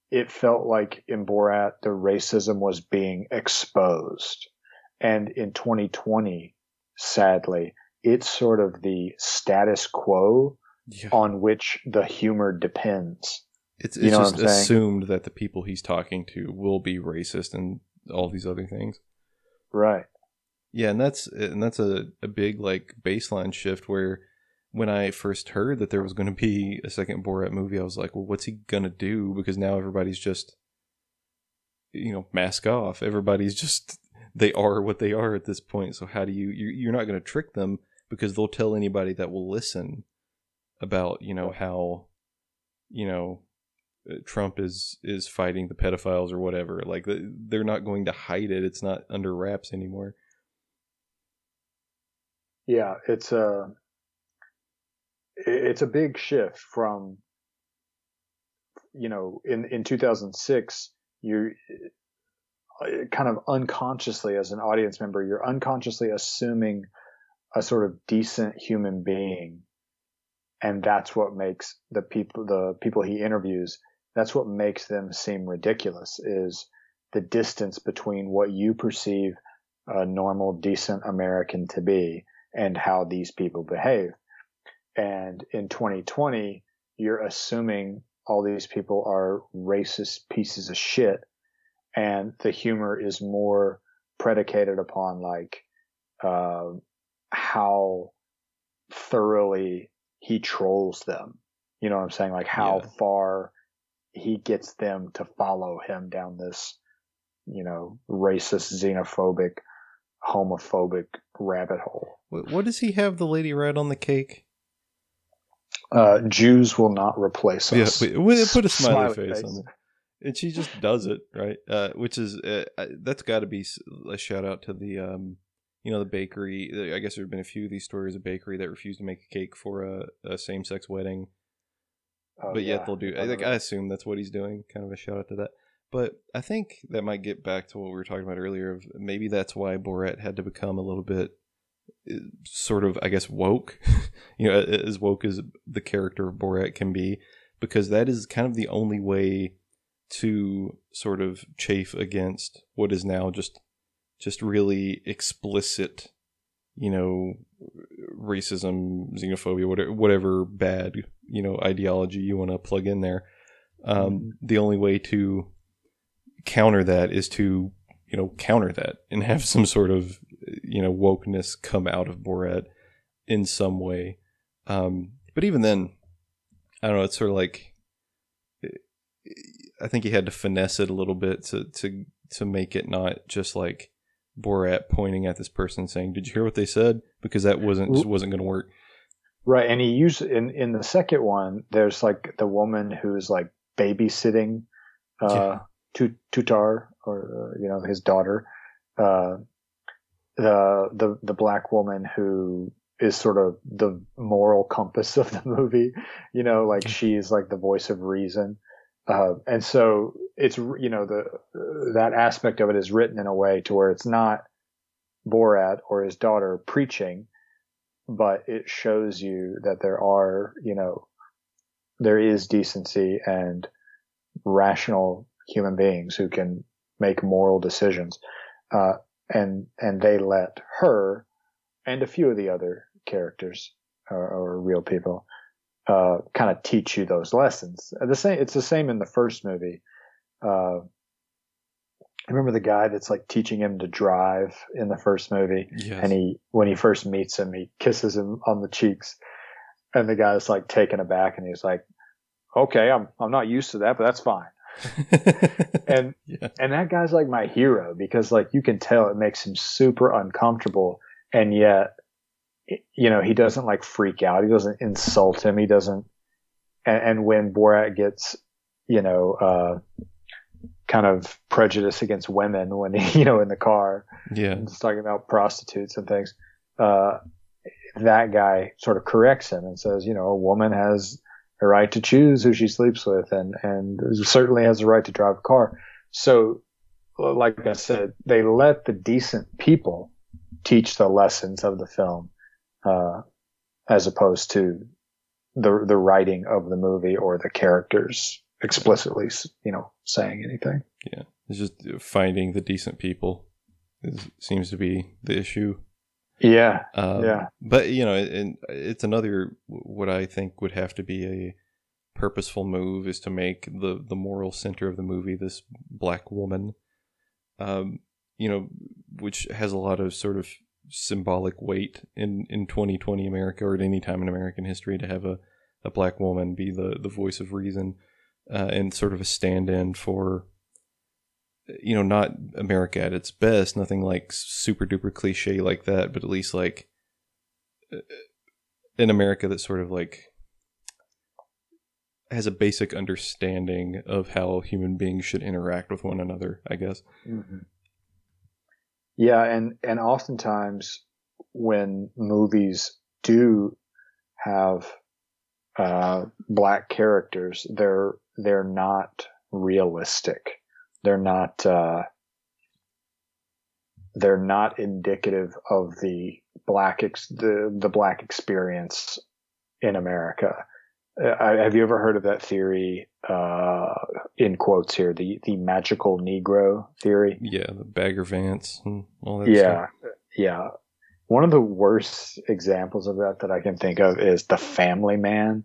it felt like in Borat, the racism was being exposed. And in 2020, sadly, it's sort of the status quo yeah. on which the humor depends. It's, it's just assumed that the people he's talking to will be racist and all these other things. Right. Yeah, and that's and that's a, a big like baseline shift where when I first heard that there was going to be a second Borat movie, I was like, well, what's he gonna do? Because now everybody's just, you know, mask off. Everybody's just they are what they are at this point. So how do you you're not going to trick them because they'll tell anybody that will listen about you know how you know Uh, Trump is is fighting the pedophiles or whatever. Like they're not going to hide it. It's not under wraps anymore. Yeah, it's uh, a it's a big shift from you know in in 2006 you uh, kind of unconsciously as an audience member you're unconsciously assuming a sort of decent human being and that's what makes the people the people he interviews that's what makes them seem ridiculous is the distance between what you perceive a normal decent american to be and how these people behave and in 2020 you're assuming all these people are racist pieces of shit and the humor is more predicated upon like uh, how thoroughly he trolls them. You know what I'm saying? Like how yeah. far he gets them to follow him down this, you know, racist, xenophobic, homophobic rabbit hole. What does he have the lady write on the cake? Uh, Jews will not replace us. Yeah, put a smiley, smiley face, face, on it and she just does it right, uh, which is uh, that's got to be a shout out to the um, you know the bakery. I guess there have been a few of these stories of bakery that refused to make a cake for a, a same sex wedding, oh, but yet they'll do. I, think, I assume that's what he's doing. Kind of a shout out to that. But I think that might get back to what we were talking about earlier. Of maybe that's why Borat had to become a little bit uh, sort of, I guess, woke. you know, as woke as the character of Borat can be, because that is kind of the only way to sort of chafe against what is now just just really explicit, you know, racism, xenophobia, whatever, whatever bad you know ideology you want to plug in there. Um, mm-hmm. The only way to counter that is to you know counter that and have some sort of you know wokeness come out of Borat in some way. Um, but even then, I don't know. It's sort of like I think he had to finesse it a little bit to to to make it not just like Borat pointing at this person saying, "Did you hear what they said?" Because that wasn't just wasn't going to work. Right, and he used in in the second one. There's like the woman who's like babysitting uh, yeah. Tutar or uh, you know his daughter. Uh, the the the black woman who is sort of the moral compass of the movie. You know, like she's like the voice of reason. Uh, and so it's, you know, the, that aspect of it is written in a way to where it's not Borat or his daughter preaching, but it shows you that there are, you know, there is decency and rational human beings who can make moral decisions. Uh, and, and they let her and a few of the other characters or, or real people uh, kind of teach you those lessons. The same, it's the same in the first movie. Uh, I remember the guy that's like teaching him to drive in the first movie, yes. and he when he first meets him, he kisses him on the cheeks, and the guy's like taken aback, and he's like, "Okay, I'm I'm not used to that, but that's fine." and yeah. and that guy's like my hero because like you can tell it makes him super uncomfortable, and yet you know, he doesn't like freak out. He doesn't insult him. He doesn't. And, and when Borat gets, you know, uh, kind of prejudice against women when he, you know, in the car, yeah, just talking about prostitutes and things, uh, that guy sort of corrects him and says, you know, a woman has a right to choose who she sleeps with and, and certainly has a right to drive a car. So, like I said, they let the decent people teach the lessons of the film uh, as opposed to the the writing of the movie or the characters explicitly, you know, saying anything. Yeah, it's just finding the decent people is, seems to be the issue. Yeah, um, yeah. But you know, and it's another what I think would have to be a purposeful move is to make the the moral center of the movie this black woman. Um, you know, which has a lot of sort of symbolic weight in, in 2020 America or at any time in American history to have a, a black woman be the, the voice of reason uh, and sort of a stand in for, you know, not America at its best, nothing like super duper cliche like that, but at least like in America that sort of like has a basic understanding of how human beings should interact with one another, I guess. Mm-hmm. Yeah, and and oftentimes when movies do have uh, black characters, they're they're not realistic. They're not uh, they're not indicative of the black ex- the the black experience in America. Uh, have you ever heard of that theory? Uh, in quotes here, the the magical Negro theory. Yeah, the Bagger Vance and all that. Yeah, stuff. yeah. One of the worst examples of that that I can think of is The Family Man.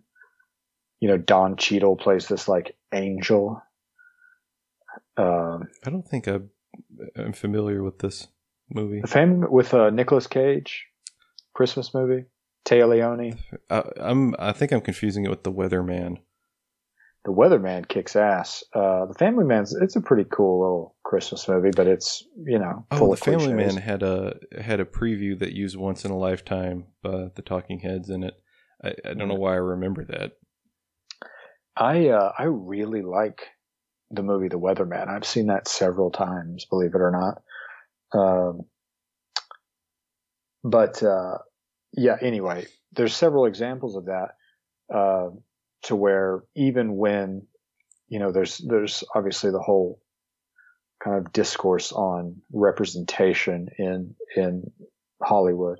You know, Don Cheadle plays this like angel. Um, I don't think I, I'm familiar with this movie. the family with uh, Nicolas Cage, Christmas movie, Téa Leoni. I, I'm. I think I'm confusing it with the Weatherman. The Weatherman kicks ass. Uh, the Family Man's it's a pretty cool little Christmas movie, but it's you know Oh, the of Family. Man had a had a preview that used "Once in a Lifetime" uh, the Talking Heads in it. I, I don't know why I remember that. I uh, I really like the movie The Weatherman. I've seen that several times, believe it or not. Um, but uh, yeah, anyway, there's several examples of that uh, to where even when you know there's there's obviously the whole kind of discourse on representation in in Hollywood.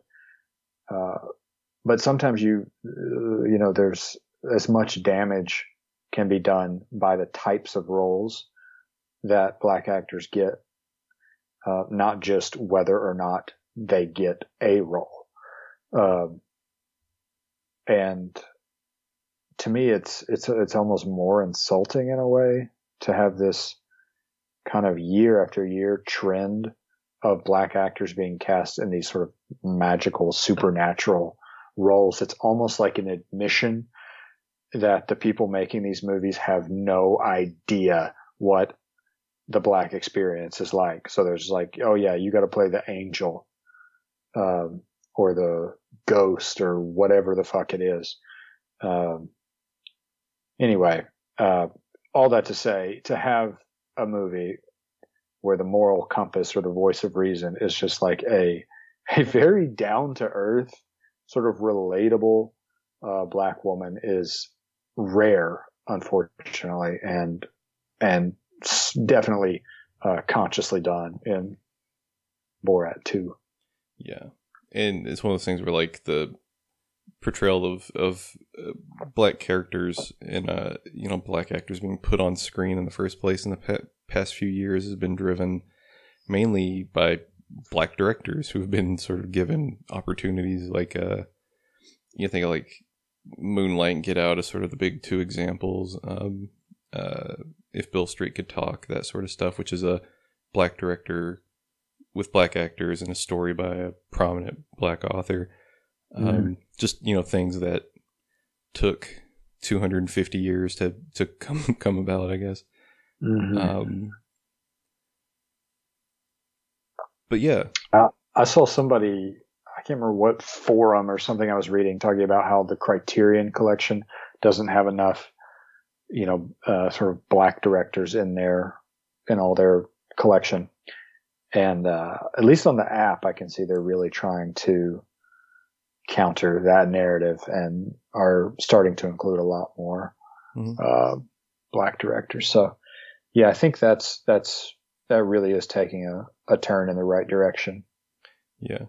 Uh, but sometimes you uh, you know there's as much damage can be done by the types of roles that black actors get, uh, not just whether or not they get a role. Um, and to me, it's it's it's almost more insulting in a way to have this kind of year after year trend of black actors being cast in these sort of magical supernatural roles. It's almost like an admission that the people making these movies have no idea what the black experience is like. So there's like, oh yeah, you got to play the angel, um, or the ghost or whatever the fuck it is. Um, anyway, uh, all that to say, to have a movie where the moral compass or the voice of reason is just like a, a very down to earth, sort of relatable, uh, black woman is rare, unfortunately, and, and definitely, uh, consciously done in Borat too. Yeah, and it's one of those things where like the portrayal of of uh, black characters and uh you know black actors being put on screen in the first place in the pa- past few years has been driven mainly by black directors who've been sort of given opportunities like uh you think of like Moonlight and Get Out as sort of the big two examples um uh if Beale Street could talk that sort of stuff which is a black director with black actors and a story by a prominent black author. Um, Mhm. Just you know things that took 250 years to to come come about, I guess. Um, but yeah, I saw somebody, I can't remember what forum or something I was reading talking about how the Criterion collection doesn't have enough, you know, uh, sort of black directors in their, in all their collection. And, uh, at least on the app, I can see they're really trying to counter that narrative and are starting to include a lot more, Mhm. uh, black directors. So yeah, I think that's, that's, that really is taking a, a turn in the right direction. yeah.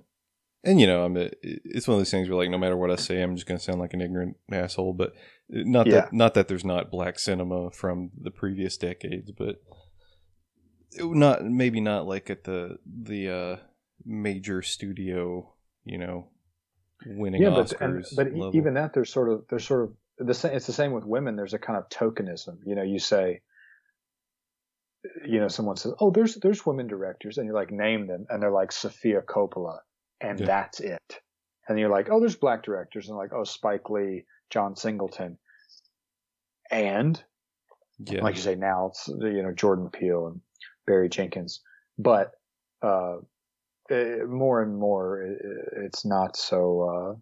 And you know, I'm a, it's one of those things where like no matter what I say, I'm just going to sound like an ignorant asshole. But not Yeah. that not that there's not black cinema from the previous decades, but it, not maybe not like at the the uh, major studio, you know, winning yeah, but Oscars. and, but e- level. even that, there's sort of there's sort of the same. It's the same with women. There's a kind of tokenism. You know, you say, you know, someone says, "Oh, there's there's women directors," and you're like, name them, and they're like Sofia Coppola, and Yeah. that's it. And you're like, "Oh, there's black directors," and like, "Oh, Spike Lee, John Singleton," and yeah, like you say, now it's you know Jordan Peele and Barry Jenkins, but uh, eh, more and more, eh, it's not so. Uh,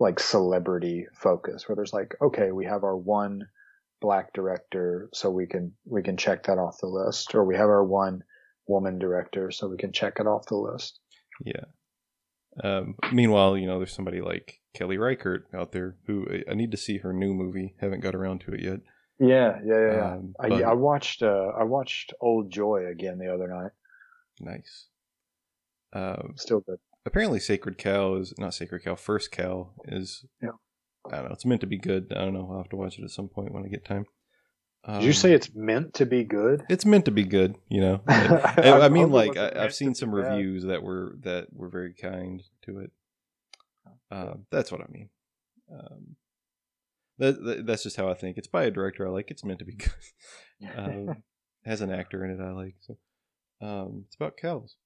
like celebrity focus where there's like, okay, we have our one black director, so we can we can check that off the list, or we have our one woman director, so we can check it off the list. Yeah. Um, meanwhile, you know, there's somebody like Kelly Reichardt out there who I need to see her new movie. Haven't got around to it yet. Yeah, yeah, yeah. yeah. Um, I, but- I watched uh, I watched Old Joy again the other night. Nice. Um, Still good. apparently, Sacred Cow is not Sacred Cow. First Cow is. Yeah. I don't know. It's meant to be good. I don't know. I'll have to watch it at some point when I get time. Did you Um, say it's meant to be good? it's meant to be good? You know. I I, mean, like I, I've seen some be bad. reviews that were that were very kind to it. Um, that's what I mean. Um, that, that that's just how I think. It's by a director I like. It's meant to be good. um, has an actor in it I like. So um, it's about cows.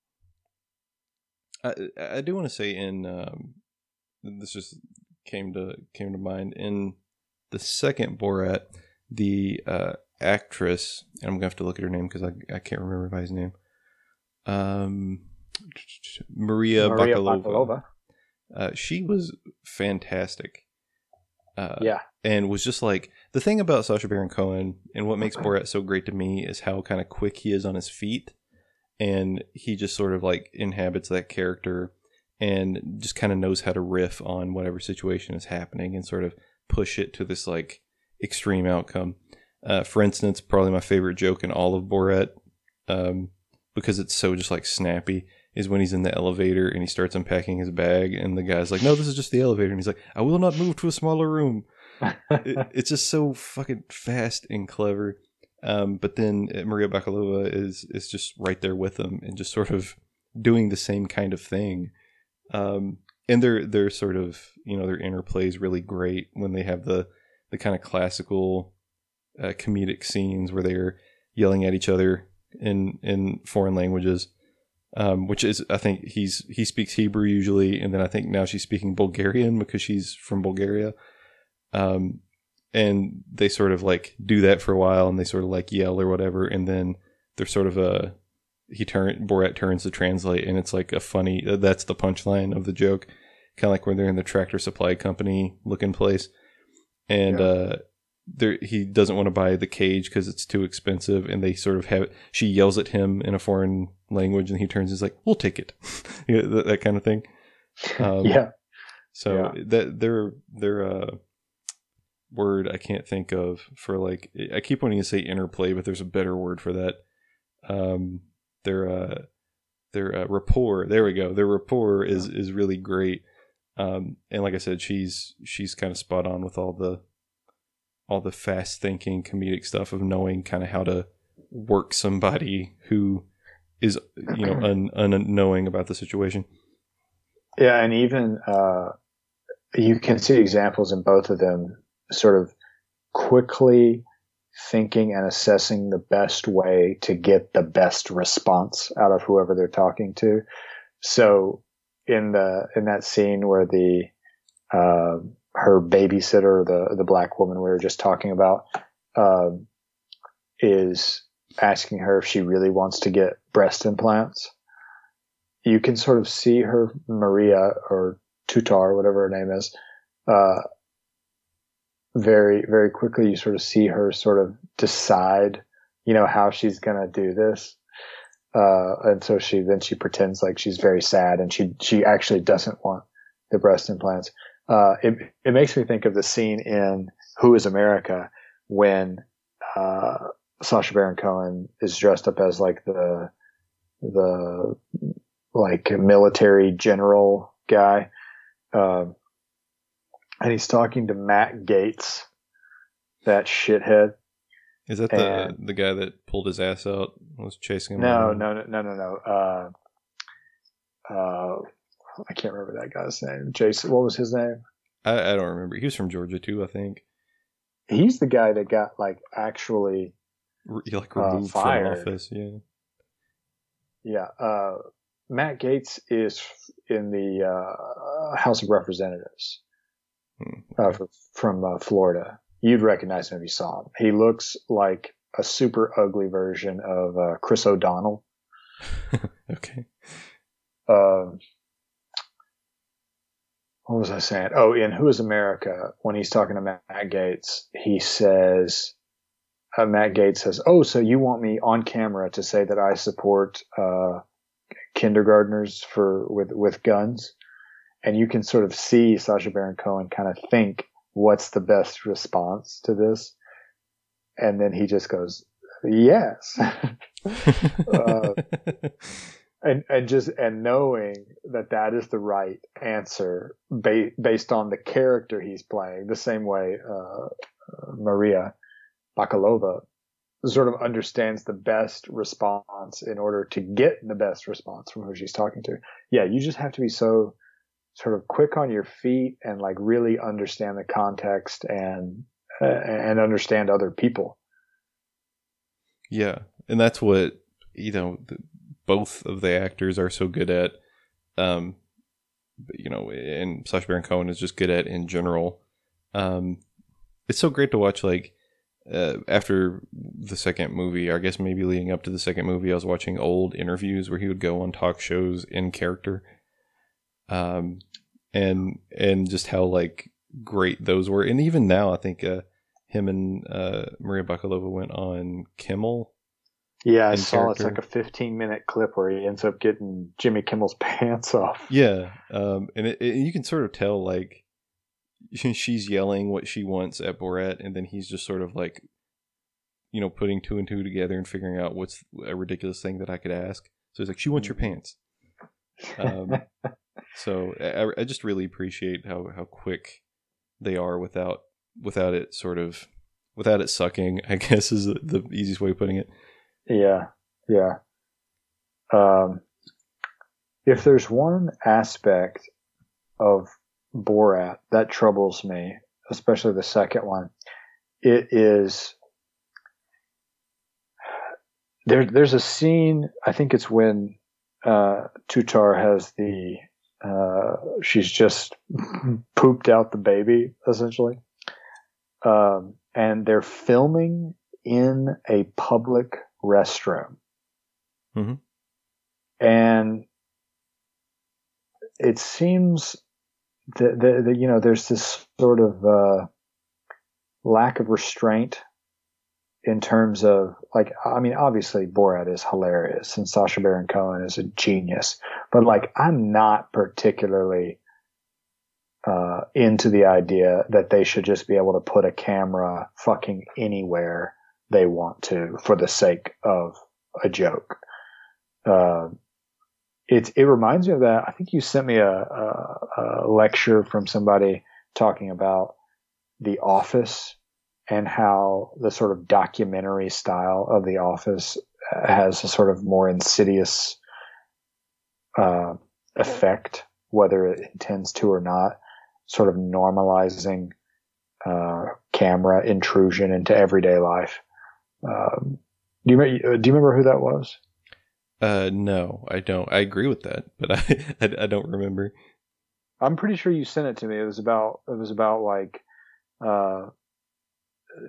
I I do want to say in um, this just came to came to mind in the second Borat, the uh, actress, and I'm gonna have to look at her name because I I can't remember by his name. Um, Maria, Maria Bakalova. Bakalova. Uh, she was fantastic. Uh, Yeah. and was just like the thing about Sacha Baron Cohen and what makes Borat so great to me is how kind of quick he is on his feet, and he just sort of like inhabits that character and just kind of knows how to riff on whatever situation is happening and sort of push it to this like extreme outcome. Uh, for instance, probably my favorite joke in all of Borat, um, because it's so just like snappy, is when he's in the elevator and he starts unpacking his bag, and the guy's like, "No, this is just the elevator," and he's like, "I will not move to a smaller room." it, it's just so fucking fast and clever. Um, but then uh, Maria Bakalova is is just right there with him and just sort of doing the same kind of thing. Um, and their their sort of you know their interplay is really great when they have the the kind of classical uh, comedic scenes where they're yelling at each other in in foreign languages. Um, which is, I think he's he speaks Hebrew usually, and then I think now she's speaking Bulgarian because she's from Bulgaria. Um, and they sort of like do that for a while, and they sort of like yell or whatever, and then they're sort of a he turn Borat turns to translate, and it's like a funny. That's the punchline of the joke, kind of like when they're in the tractor supply company looking place, and Yeah. uh, there he doesn't want to buy the cage because it's too expensive, and they sort of have she yells at him in a foreign language, and he turns and is like, "We'll take it," You know, that, that kind of thing. Um, yeah. so that their their uh, word I can't think of for like I keep wanting to say interplay, but there's a better word for that. Um, their uh, their uh, rapport. There we go. Their rapport is is really great. Um, and like I said, she's she's kind of spot on with all the all the fast thinking comedic stuff of knowing kind of how to work somebody who is you know un, unknowing about the situation. Yeah, and even uh, you can see examples in both of them, sort of quickly thinking and assessing the best way to get the best response out of whoever they're talking to. So in the in that scene where the uh, her babysitter, the the black woman we were just talking about, um, is asking her if she really wants to get breast implants you can sort of see her Maria or Tutar, whatever her name is, uh, very, very quickly. You sort of see her sort of decide, you know, how she's to do this. Uh, and so she, then she pretends like she's very sad and she, she actually doesn't want the breast implants. Uh, it, it makes me think of the scene in Who is America when, uh, Sacha Baron Cohen is dressed up as like the, the like military general guy. Um, and he's talking to Matt Gaetz, that shithead. Is that the And- the guy that pulled his ass out and was chasing him? No, around? no, no, no, no, no. Uh, uh, I can't remember that guy's name. Jason, what was his name? I, I don't remember. He was from Georgia too, I think. He's the guy that got like actually, Re- like Uh, removed from fired. office. Yeah. yeah. Uh, Matt Gaetz is in the uh, House of Representatives. Hmm. uh, from uh, Florida. You'd recognize him if you saw him. He looks like a super ugly version of uh, Chris O'Donnell. okay. Um, what was I saying? Oh, in Who is America, when he's talking to Matt Gaetz, he says, uh, Matt Gaetz says, "Oh, so you want me on camera to say that I support uh, kindergartners for with with guns?" And you can sort of see Sacha Baron Cohen kind of think, "What's the best response to this?" And then he just goes, "Yes." uh, and and just and knowing that that is the right answer ba- based on the character he's playing, the same way uh, Maria Bakalova sort of understands the best response in order to get the best response from who she's talking to. Yeah, you just have to be so sort of quick on your feet and like really understand the context and uh, and understand other people. Yeah, and that's what you know. Both of the actors are so good at. Um, you know, and Sacha Baron Cohen is just good at in general. Um, it's so great to watch. Like uh, after the second movie, I guess maybe leading up to the second movie, I was watching old interviews where he would go on talk shows in character. Um, and and just how like great those were, and even now, I think uh, him and uh, Maria Bakalova went on Kimmel yeah, I saw character. it's like a 15 minute clip where he ends up getting Jimmy Kimmel's pants off. Yeah, um, and it, it, you can sort of tell like she's yelling what she wants at Borat, and then he's just sort of like, you know, putting two and two together and figuring out what's a ridiculous thing that I could ask. So he's like, "She wants your mm-hmm. pants." Um, so I, I just really appreciate how how quick they are without without it sort of without it sucking. I guess is the, the easiest way of putting it. Yeah, yeah. Um, if there's one aspect of Borat that troubles me, especially the second one, it is there. There's a scene. I think it's when uh, Tutar has the. Uh, she's just pooped out the baby, essentially, um, and they're filming in a public restroom. Mm-hmm. And it seems that, that, that, you know, there's this sort of uh, lack of restraint in terms of like I mean obviously Borat is hilarious and Sacha Baron Cohen is a genius but like I'm not particularly uh, into the idea that they should just be able to put a camera fucking anywhere they want to for the sake of a joke. Uh, it it reminds me of that. I think you sent me a, a, a lecture from somebody talking about The Office and how the sort of documentary style of The Office has a sort of more insidious uh, effect, whether it intends to or not, sort of normalizing uh, camera intrusion into everyday life. Um, do you uh, do you remember who that was? Uh, no, I don't. I agree with that, but I, I, I don't remember. I'm pretty sure you sent it to me. It was about it was about like, uh,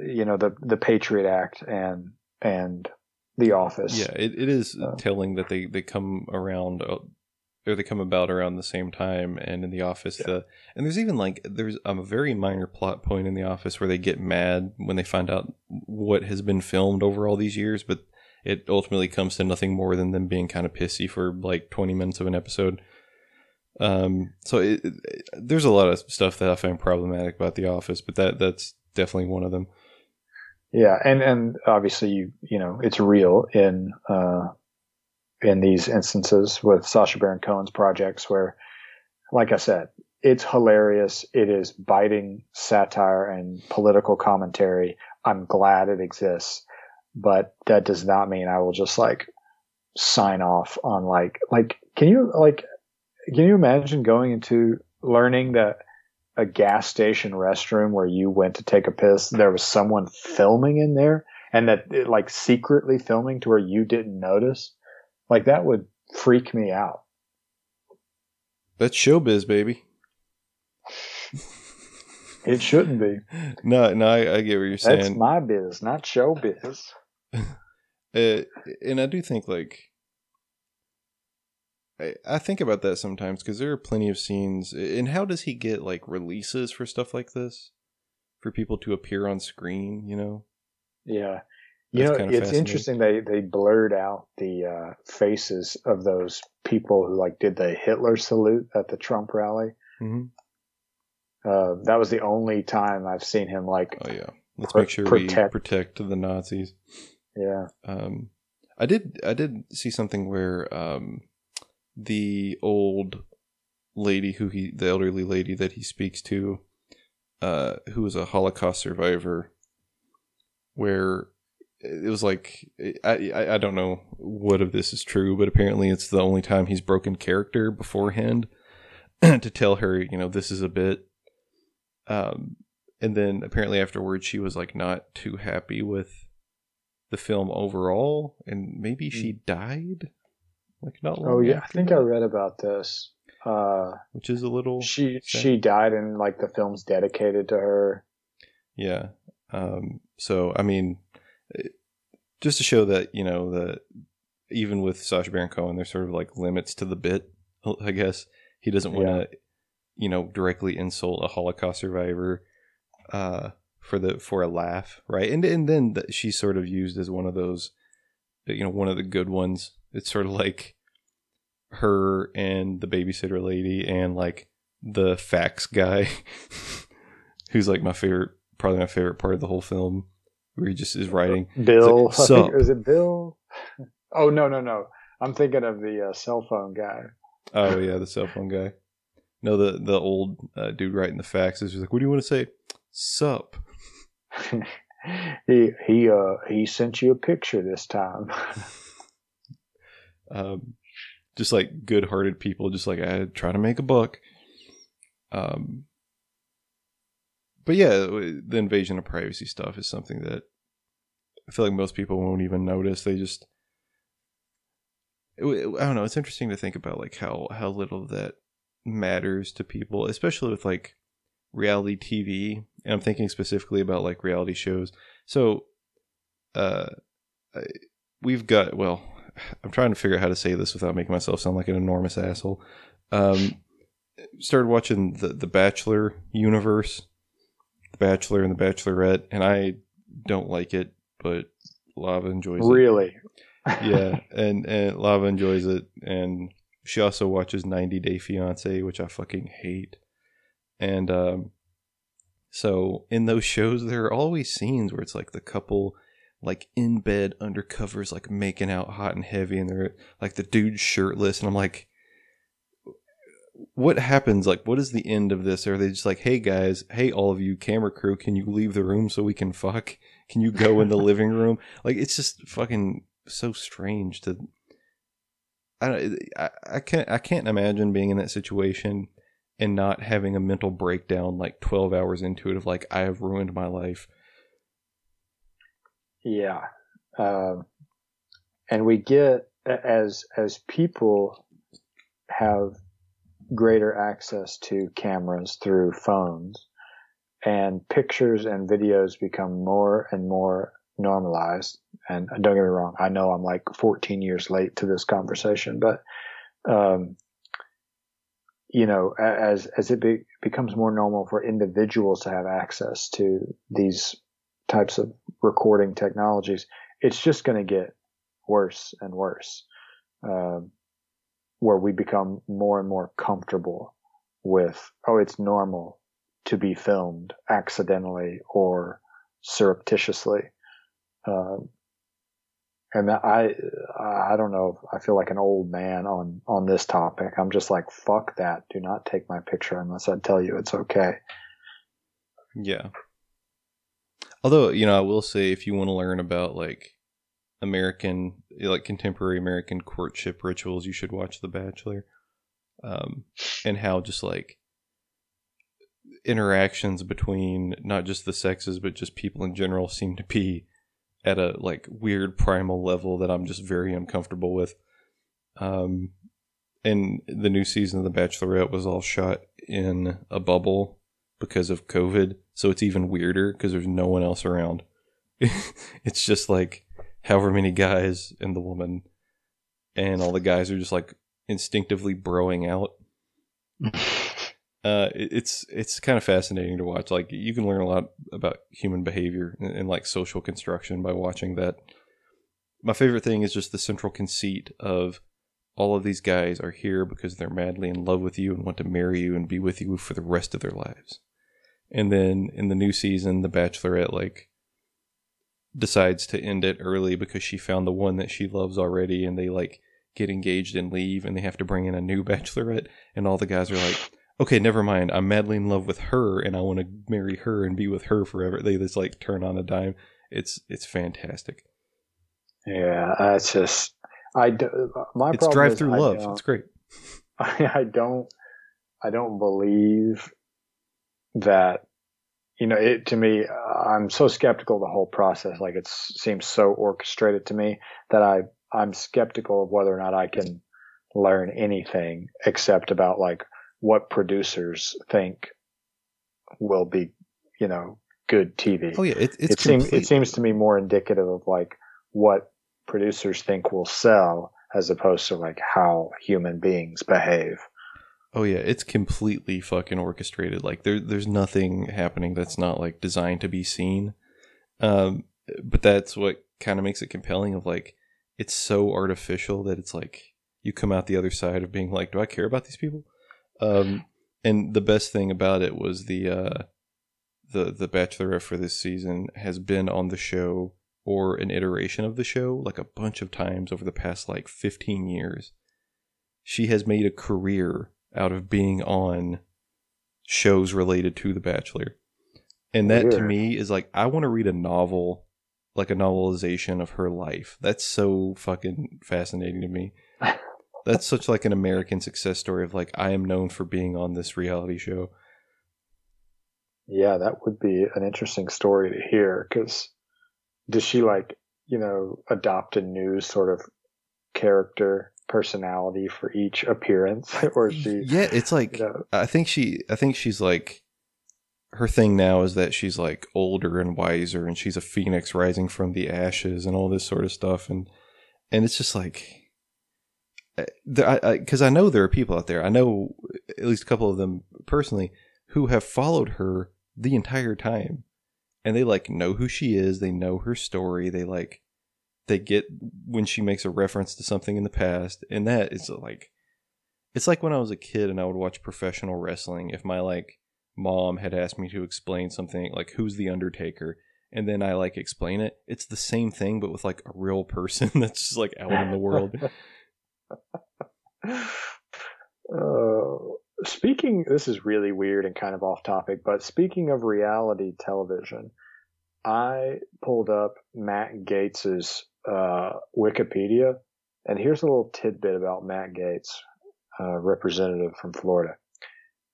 you know, the the Patriot Act and and the Office. Yeah, it, it is uh, telling that they they come around uh, or they come about around the same time and in the office yeah. the and there's even like there's a very minor plot point in the office where they get mad when they find out what has been filmed over all these years but it ultimately comes to nothing more than them being kind of pissy for like 20 minutes of an episode um so it, it, there's a lot of stuff that i find problematic about the office but that that's definitely one of them yeah and and obviously you you know it's real in uh in these instances with Sacha Baron Cohen's projects where, like I said, it's hilarious. It is biting satire and political commentary. I'm glad it exists, but that does not mean I will just like sign off on like, like, can you like, can you imagine going into learning that a gas station restroom where you went to take a piss, there was someone filming in there and that like secretly filming to where you didn't notice? Like that would freak me out. That's showbiz, baby. it shouldn't be. No, no, I, I, get what you're saying. That's my biz, not showbiz. uh, and I do think like I, I think about that sometimes because there are plenty of scenes. And how does he get like releases for stuff like this? For people to appear on screen, you know? Yeah. You That's know, it's interesting they they blurred out the uh, faces of those people who like did the Hitler salute at the Trump rally. hmm Uh, that was the only time I've seen him like, Oh yeah. Let's Pro- make sure protect- we protect the Nazis. yeah, Um, I did I did see something where um, the old lady who he the elderly lady that he speaks to, uh, who was a Holocaust survivor, where it was like I, I I don't know what of this is true, but apparently it's the only time he's broken character beforehand to tell her you know this is a bit. Um, and then apparently afterwards she was like not too happy with the film overall, and maybe she died. Like not long. oh yeah, I think I read about this. Uh, which is a little she sad. she died and like the film's dedicated to her. Yeah. Um, so I mean, it- just to show that you know that even with Sacha Baron Cohen, there's sort of like limits to the bit. I guess he doesn't want to, you know, directly insult a Holocaust survivor uh, for the for a laugh, right? And and then the, she's sort of used as one of those, you know, one of the good ones. It's sort of like her and the babysitter lady and like the fax guy, who's like my favorite, probably my favorite part of the whole film, where he just is writing. Bill, It's like, think, "Sup?" is it Bill? Oh no no no! I'm thinking of the uh, cell phone guy. Oh yeah, the cell phone guy. No, the the old uh, dude writing the fax is like, "What do you want to say?" Sup. he he uh he sent you a picture this time. Um, just like good-hearted people, just like I try to make a buck. Um, but yeah, the invasion of privacy stuff is something that I feel like most people won't even notice. They just, I don't know. It's interesting to think about like how how little that matters to people, especially with like reality TV. And I'm thinking specifically about like reality shows. So, uh, we've got well, I'm trying to figure out how to say this without making myself sound like an enormous asshole. Um, started watching the the Bachelor universe, The Bachelor and The Bachelorette, and I don't like it, but Lava enjoys it. really? Yeah, and and Lava enjoys it, and she also watches 90 Day Fiance, which I fucking hate. And um, so in those shows, there are always scenes where it's like the couple like in bed under covers, like making out hot and heavy, and they're like the dude's shirtless, and I'm like, what happens? Like, what is the end of this? Are they just like, hey guys, hey all of you camera crew, can you leave the room so we can fuck? Can you go in the living room? Like, it's just fucking so strange to. I don't. I, I can't. I can't imagine being in that situation and not having a mental breakdown like 12 hours into it of like I have ruined my life. Yeah. Um, and we get as as people have greater access to cameras through phones and pictures and videos become more and more normalized and don't get me wrong i know i'm like 14 years late to this conversation but um you know as as it be, becomes more normal for individuals to have access to these types of recording technologies it's just going to get worse and worse, um, where we become more and more comfortable with, oh, it's normal to be filmed accidentally or surreptitiously. Um, and I, I don't know. I feel like an old man on, on this topic. I'm just like, fuck that. Do not take my picture unless I tell you it's okay. Yeah. Although, you know, I will say if you want to learn about like American, like contemporary American courtship rituals, you should watch The Bachelor. Um, and how just like interactions between not just the sexes, but just people in general seem to be at a like weird primal level that I'm just very uncomfortable with. Um, and the new season of The Bachelorette was all shot in a bubble because of COVID, so it's even weirder because there's no one else around. it's just like however many guys and the woman, and all the guys are just like instinctively broing out. uh, it, it's it's kind of fascinating to watch. Like you can learn a lot about human behavior and, and like social construction by watching that. My favorite thing is just the central conceit of all of these guys are here because they're madly in love with you and want to marry you and be with you for the rest of their lives. And then in the new season, the Bachelorette like decides to end it early because she found the one that she loves already, and they like get engaged and leave, and they have to bring in a new Bachelorette, and all the guys are like, "Okay, never mind. I'm madly in love with her, and I want to marry her and be with her forever." They just like turn on a dime. It's it's fantastic. Yeah, it's just I do, my it's drive through love. It's great. I, I don't I don't believe that you know it to me i'm so skeptical of the whole process like it seems so orchestrated to me that i i'm skeptical of whether or not i can learn anything except about like what producers think will be you know good tv oh yeah it, it's it seems it seems to me more indicative of like what producers think will sell as opposed to like how human beings behave Oh yeah, it's completely fucking orchestrated. Like there, there's nothing happening that's not like designed to be seen. Um, but that's what kind of makes it compelling. Of like, it's so artificial that it's like you come out the other side of being like, do I care about these people? Um, and the best thing about it was the uh, the the Bachelorette for this season has been on the show or an iteration of the show like a bunch of times over the past like 15 years. She has made a career out of being on shows related to The Bachelor. And that to me is like I want to read a novel, like a novelization of her life. That's so fucking fascinating to me. That's such like an American success story of like I am known for being on this reality show. Yeah, that would be an interesting story to hear because does she like, you know, adopt a new sort of character personality for each appearance? Or she yeah it's like you know, i think she i think she's like her thing now is that she's like older and wiser and she's a phoenix rising from the ashes and all this sort of stuff and and it's just like eh, because I, I, I know there are people out there i know at least a couple of them personally who have followed her the entire time and they like know who she is they know her story they like they get when she makes a reference to something in the past and that is like it's like when i was a kid and i would watch professional wrestling if my like mom had asked me to explain something like who's the undertaker and then i like explain it it's the same thing but with like a real person that's just like out in the world. Uh, speaking this is really weird and kind of off topic but speaking of reality television I pulled up Matt Gaetz's uh, Wikipedia, and here's a little tidbit about Matt Gaetz, uh, representative from Florida.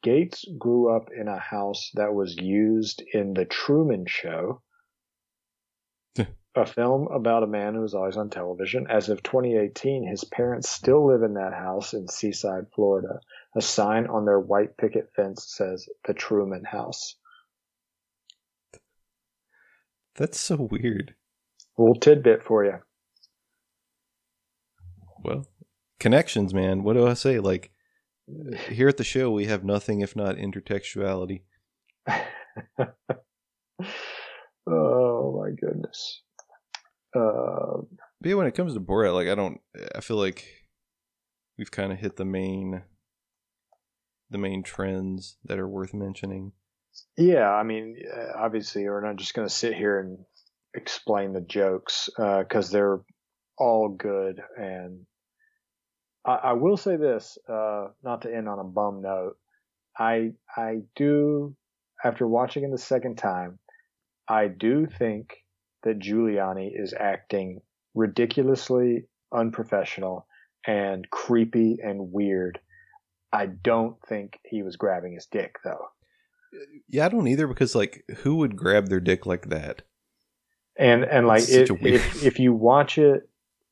Gaetz grew up in a house that was used in The Truman Show, a film about a man who was always on television. As of 2018, his parents still live in that house in Seaside, Florida. A sign on their white picket fence says The Truman House. That's so weird. A little tidbit for you. Well, connections, man. What do I say? Like here at the show, we have nothing if not intertextuality. oh my goodness. Uh, but yeah, when it comes to Borat, like I don't, I feel like we've kind of hit the main, the main trends that are worth mentioning. Yeah, I mean, uh, obviously, we're not just going to sit here and explain the jokes because uh, they're all good. And I, I will say this, uh, not to end on a bum note. I I do, after watching it the second time, I do think that Giuliani is acting ridiculously unprofessional and creepy and weird. I don't think he was grabbing his dick though. Yeah, I don't either because like who would grab their dick like that? And and like it, if if you watch it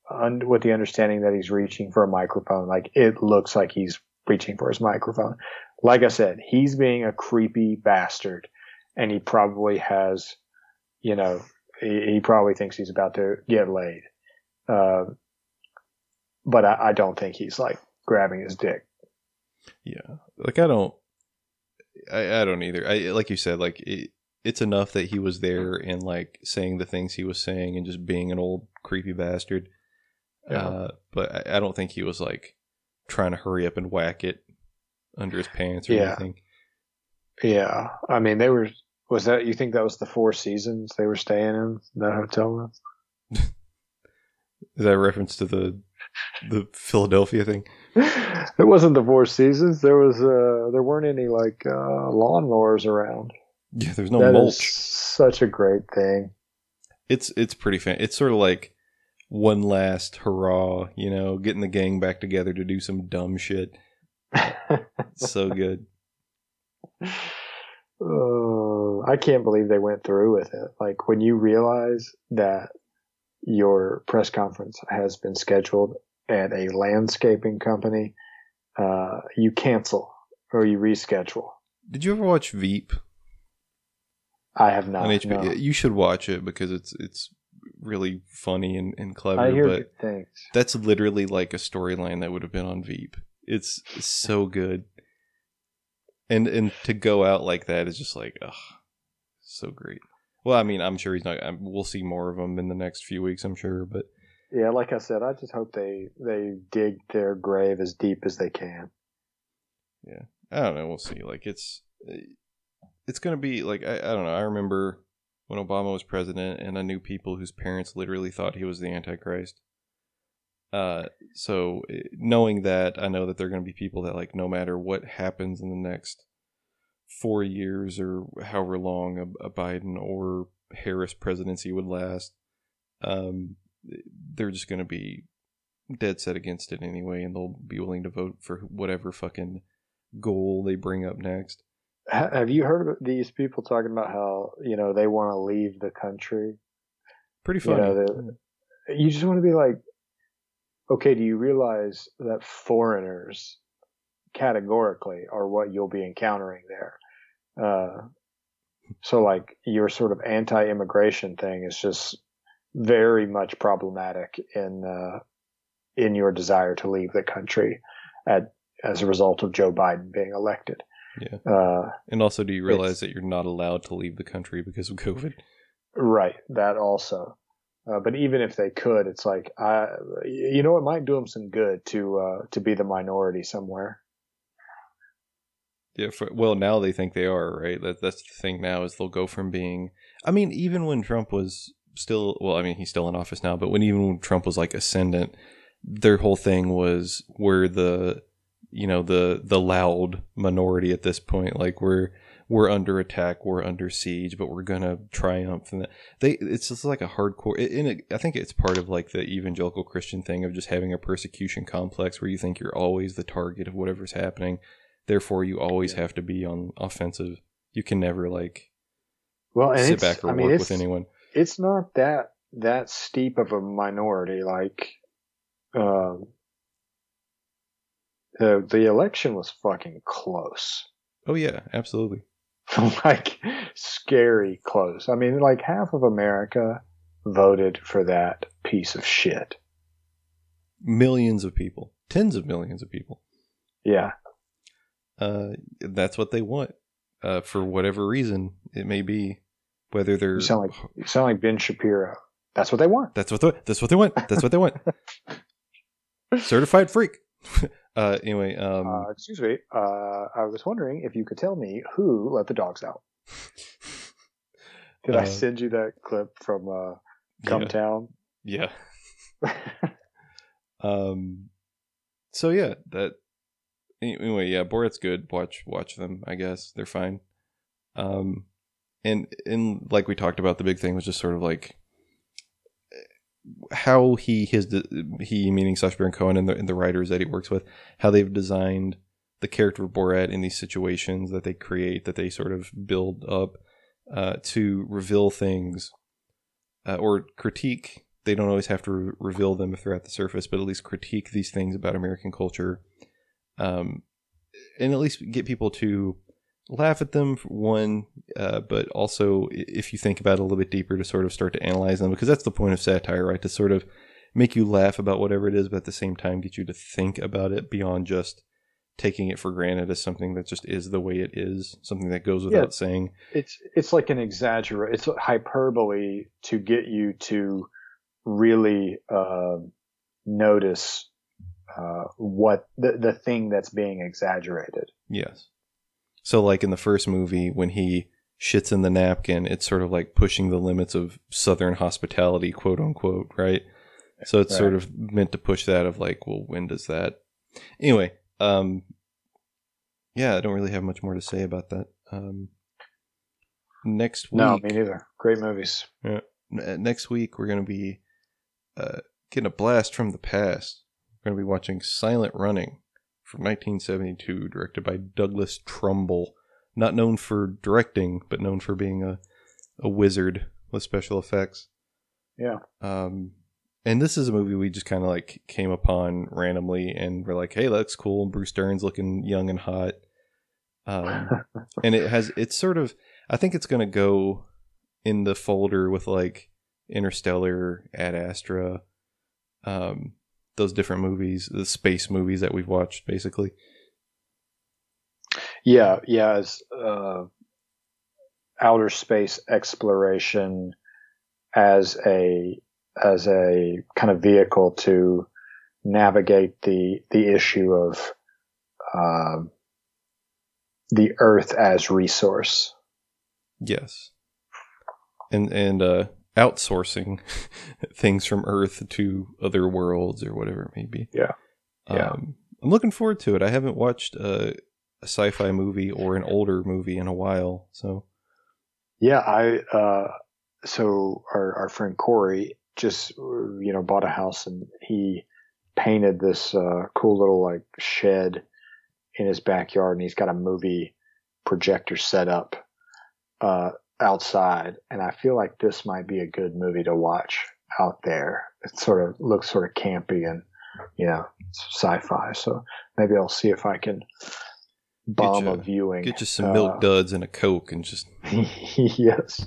un, with the understanding that he's reaching for a microphone, like it looks like he's reaching for his microphone. Like I said, he's being a creepy bastard, and he probably has, you know, he, he probably thinks he's about to get laid. Uh, but I, I, don't think he's like grabbing his dick. Yeah, like I don't, I, I don't either. I like you said, like it, it's enough that he was there and like saying the things he was saying and just being an old creepy bastard. Yeah. Uh, but I, I don't think he was like trying to hurry up and whack it under his pants or Yeah. anything. Yeah, I mean they were. Was that you think that was the Four Seasons they were staying in that hotel room? Is that a reference to the the Philadelphia thing? it wasn't the Four Seasons. There was uh there weren't any like uh lawnmowers around. Yeah, there's no That mulch. such a great thing. It's it's pretty fan. It's sort of like one last hurrah, you know, getting the gang back together to do some dumb shit. So good. I can't believe they went through with it. Like when you realize that your press conference has been scheduled at a landscaping company, uh, you cancel or you reschedule. Did you ever watch Veep I have not. on HBO? no. You should watch it because it's it's really funny and, and clever. I hear but things. that's literally like a storyline that would have been on Veep. It's so good, and and to go out like that is just like, ugh, so great. Well, I mean, I'm sure he's not. We'll see more of him in the next few weeks. I'm sure, but Yeah, like I said, I just hope they they dig their grave as deep as they can. Yeah, I don't know. We'll see. Like it's it's gonna be like I, I don't know. I remember when Obama was president, and I knew people whose parents literally thought he was the Antichrist. Uh, so eh, knowing that, I know that there are gonna be people that like no matter what happens in the next four years or however long a, a Biden or Harris presidency would last, um, they're just gonna be dead set against it anyway, and they'll be willing to vote for whatever fucking goal they bring up next. Have you heard of these people talking about how you know they want to leave the country? Pretty You funny. know, the- You just want to be like, okay, do you realize that foreigners categorically are what you'll be encountering there? Uh, so like your sort of anti-immigration thing is just very much problematic in uh, in your desire to leave the country at as a result of Joe Biden being elected. Yeah. Uh, and also, do you realize that you're not allowed to leave the country because of COVID? Right, that also. Uh, but even if they could, it's like, I, you know, it might do them some good to uh, to be the minority somewhere. Yeah. For, well, now they think they are right. That that's the thing now is they'll go from being. I mean, even when Trump was still, well, I mean, he's still in office now, but when even when Trump was like ascendant, their whole thing was we're the, you know, the the loud minority at this point. Like we're we're under attack, we're under siege, but we're gonna triumph. And they, it's just like a hardcore. In it, I think it's part of like the evangelical Christian thing of just having a persecution complex where you think you're always the target of whatever's happening. Therefore, you always have to be on offensive. You can never like Well, and sit it's, back or I mean, work with anyone. it's not that that steep of a minority. Like, um, the the election was fucking close, Oh yeah, absolutely. like scary close. I mean, like half of America voted for that piece of shit. Millions of people, tens of millions of people. Yeah, Uh, that's what they want. Uh, for whatever reason it may be, whether they're you sound like you sound like Ben Shapiro. That's what they want. That's what they, that's what they want. That's what they want. Certified freak. uh, anyway, um, Uh, excuse me. Uh, I was wondering if you could tell me who let the dogs out. Did I Uh, send you that clip from uh, Come yeah, Town? yeah. Um, so yeah, that. Anyway, yeah, Borat's good. Watch, watch them. I guess they're fine. Um, and and like we talked about, the big thing was just sort of like how he his he meaning Sacha Baron Cohen and the and the writers that he works with, how they've designed the character of Borat in these situations that they create, that they sort of build up uh, to reveal things uh, or critique. They don't always have to re- reveal them if they're at the surface, but at least critique these things about American culture, um, and at least get people to laugh at them for one, uh, but also if you think about it a little bit deeper, to sort of start to analyze them because that's the point of satire, right? To sort of make you laugh about whatever it is, but at the same time get you to think about it beyond just taking it for granted as something that just is the way it is, something that goes without Yeah. saying. it's it's like an exaggerate it's hyperbole to get you to really uh, notice uh, what the the thing that's being exaggerated Yes. So, like in the first movie, when he shits in the napkin, it's sort of like pushing the limits of Southern hospitality, quote unquote, right? So it's sort of meant to push that of like, well, when does that? Anyway, um, yeah, I don't really have much more to say about that. Um, next week, no me neither great movies Yeah, next week we're going to be uh, getting a blast from the past. We're going to be watching Silent Running from 1972, directed by Douglas Trumbull, not known for directing, but known for being a a wizard with special effects. yeah Um, and this is a movie we just kind of like came upon randomly, and we're like, "Hey, that looks cool." Bruce Dern's looking young and hot. Um, and it has it's sort of I think it's gonna go in the folder with like Interstellar, Ad Astra, um, those different movies, the space movies that we've watched, basically. yeah yeah as uh, outer space exploration as a as a kind of vehicle to navigate the the issue of um, the earth as resource Yes, and and uh, outsourcing things from Earth to other worlds or whatever it may be. Yeah. Yeah. Um, I'm looking forward to it. I haven't watched a, a sci-fi movie or an older movie in a while, so Yeah, I uh so our our friend Corey just you know bought a house and he painted this uh cool little like shed in his backyard and he's got a movie projector set up uh outside and I feel like this might be a good movie to watch out there. It sort of looks sort of campy and you know, sci-fi. So maybe I'll see if I can bomb you- a viewing. get you some uh, milk duds and a coke and just yes.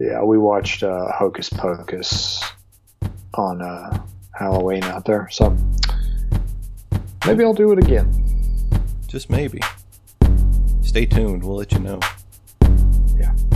Yeah, we watched uh, Hocus Pocus on uh, Halloween out there, so maybe I'll do it again. just maybe. Stay tuned. We'll let you know. Yeah.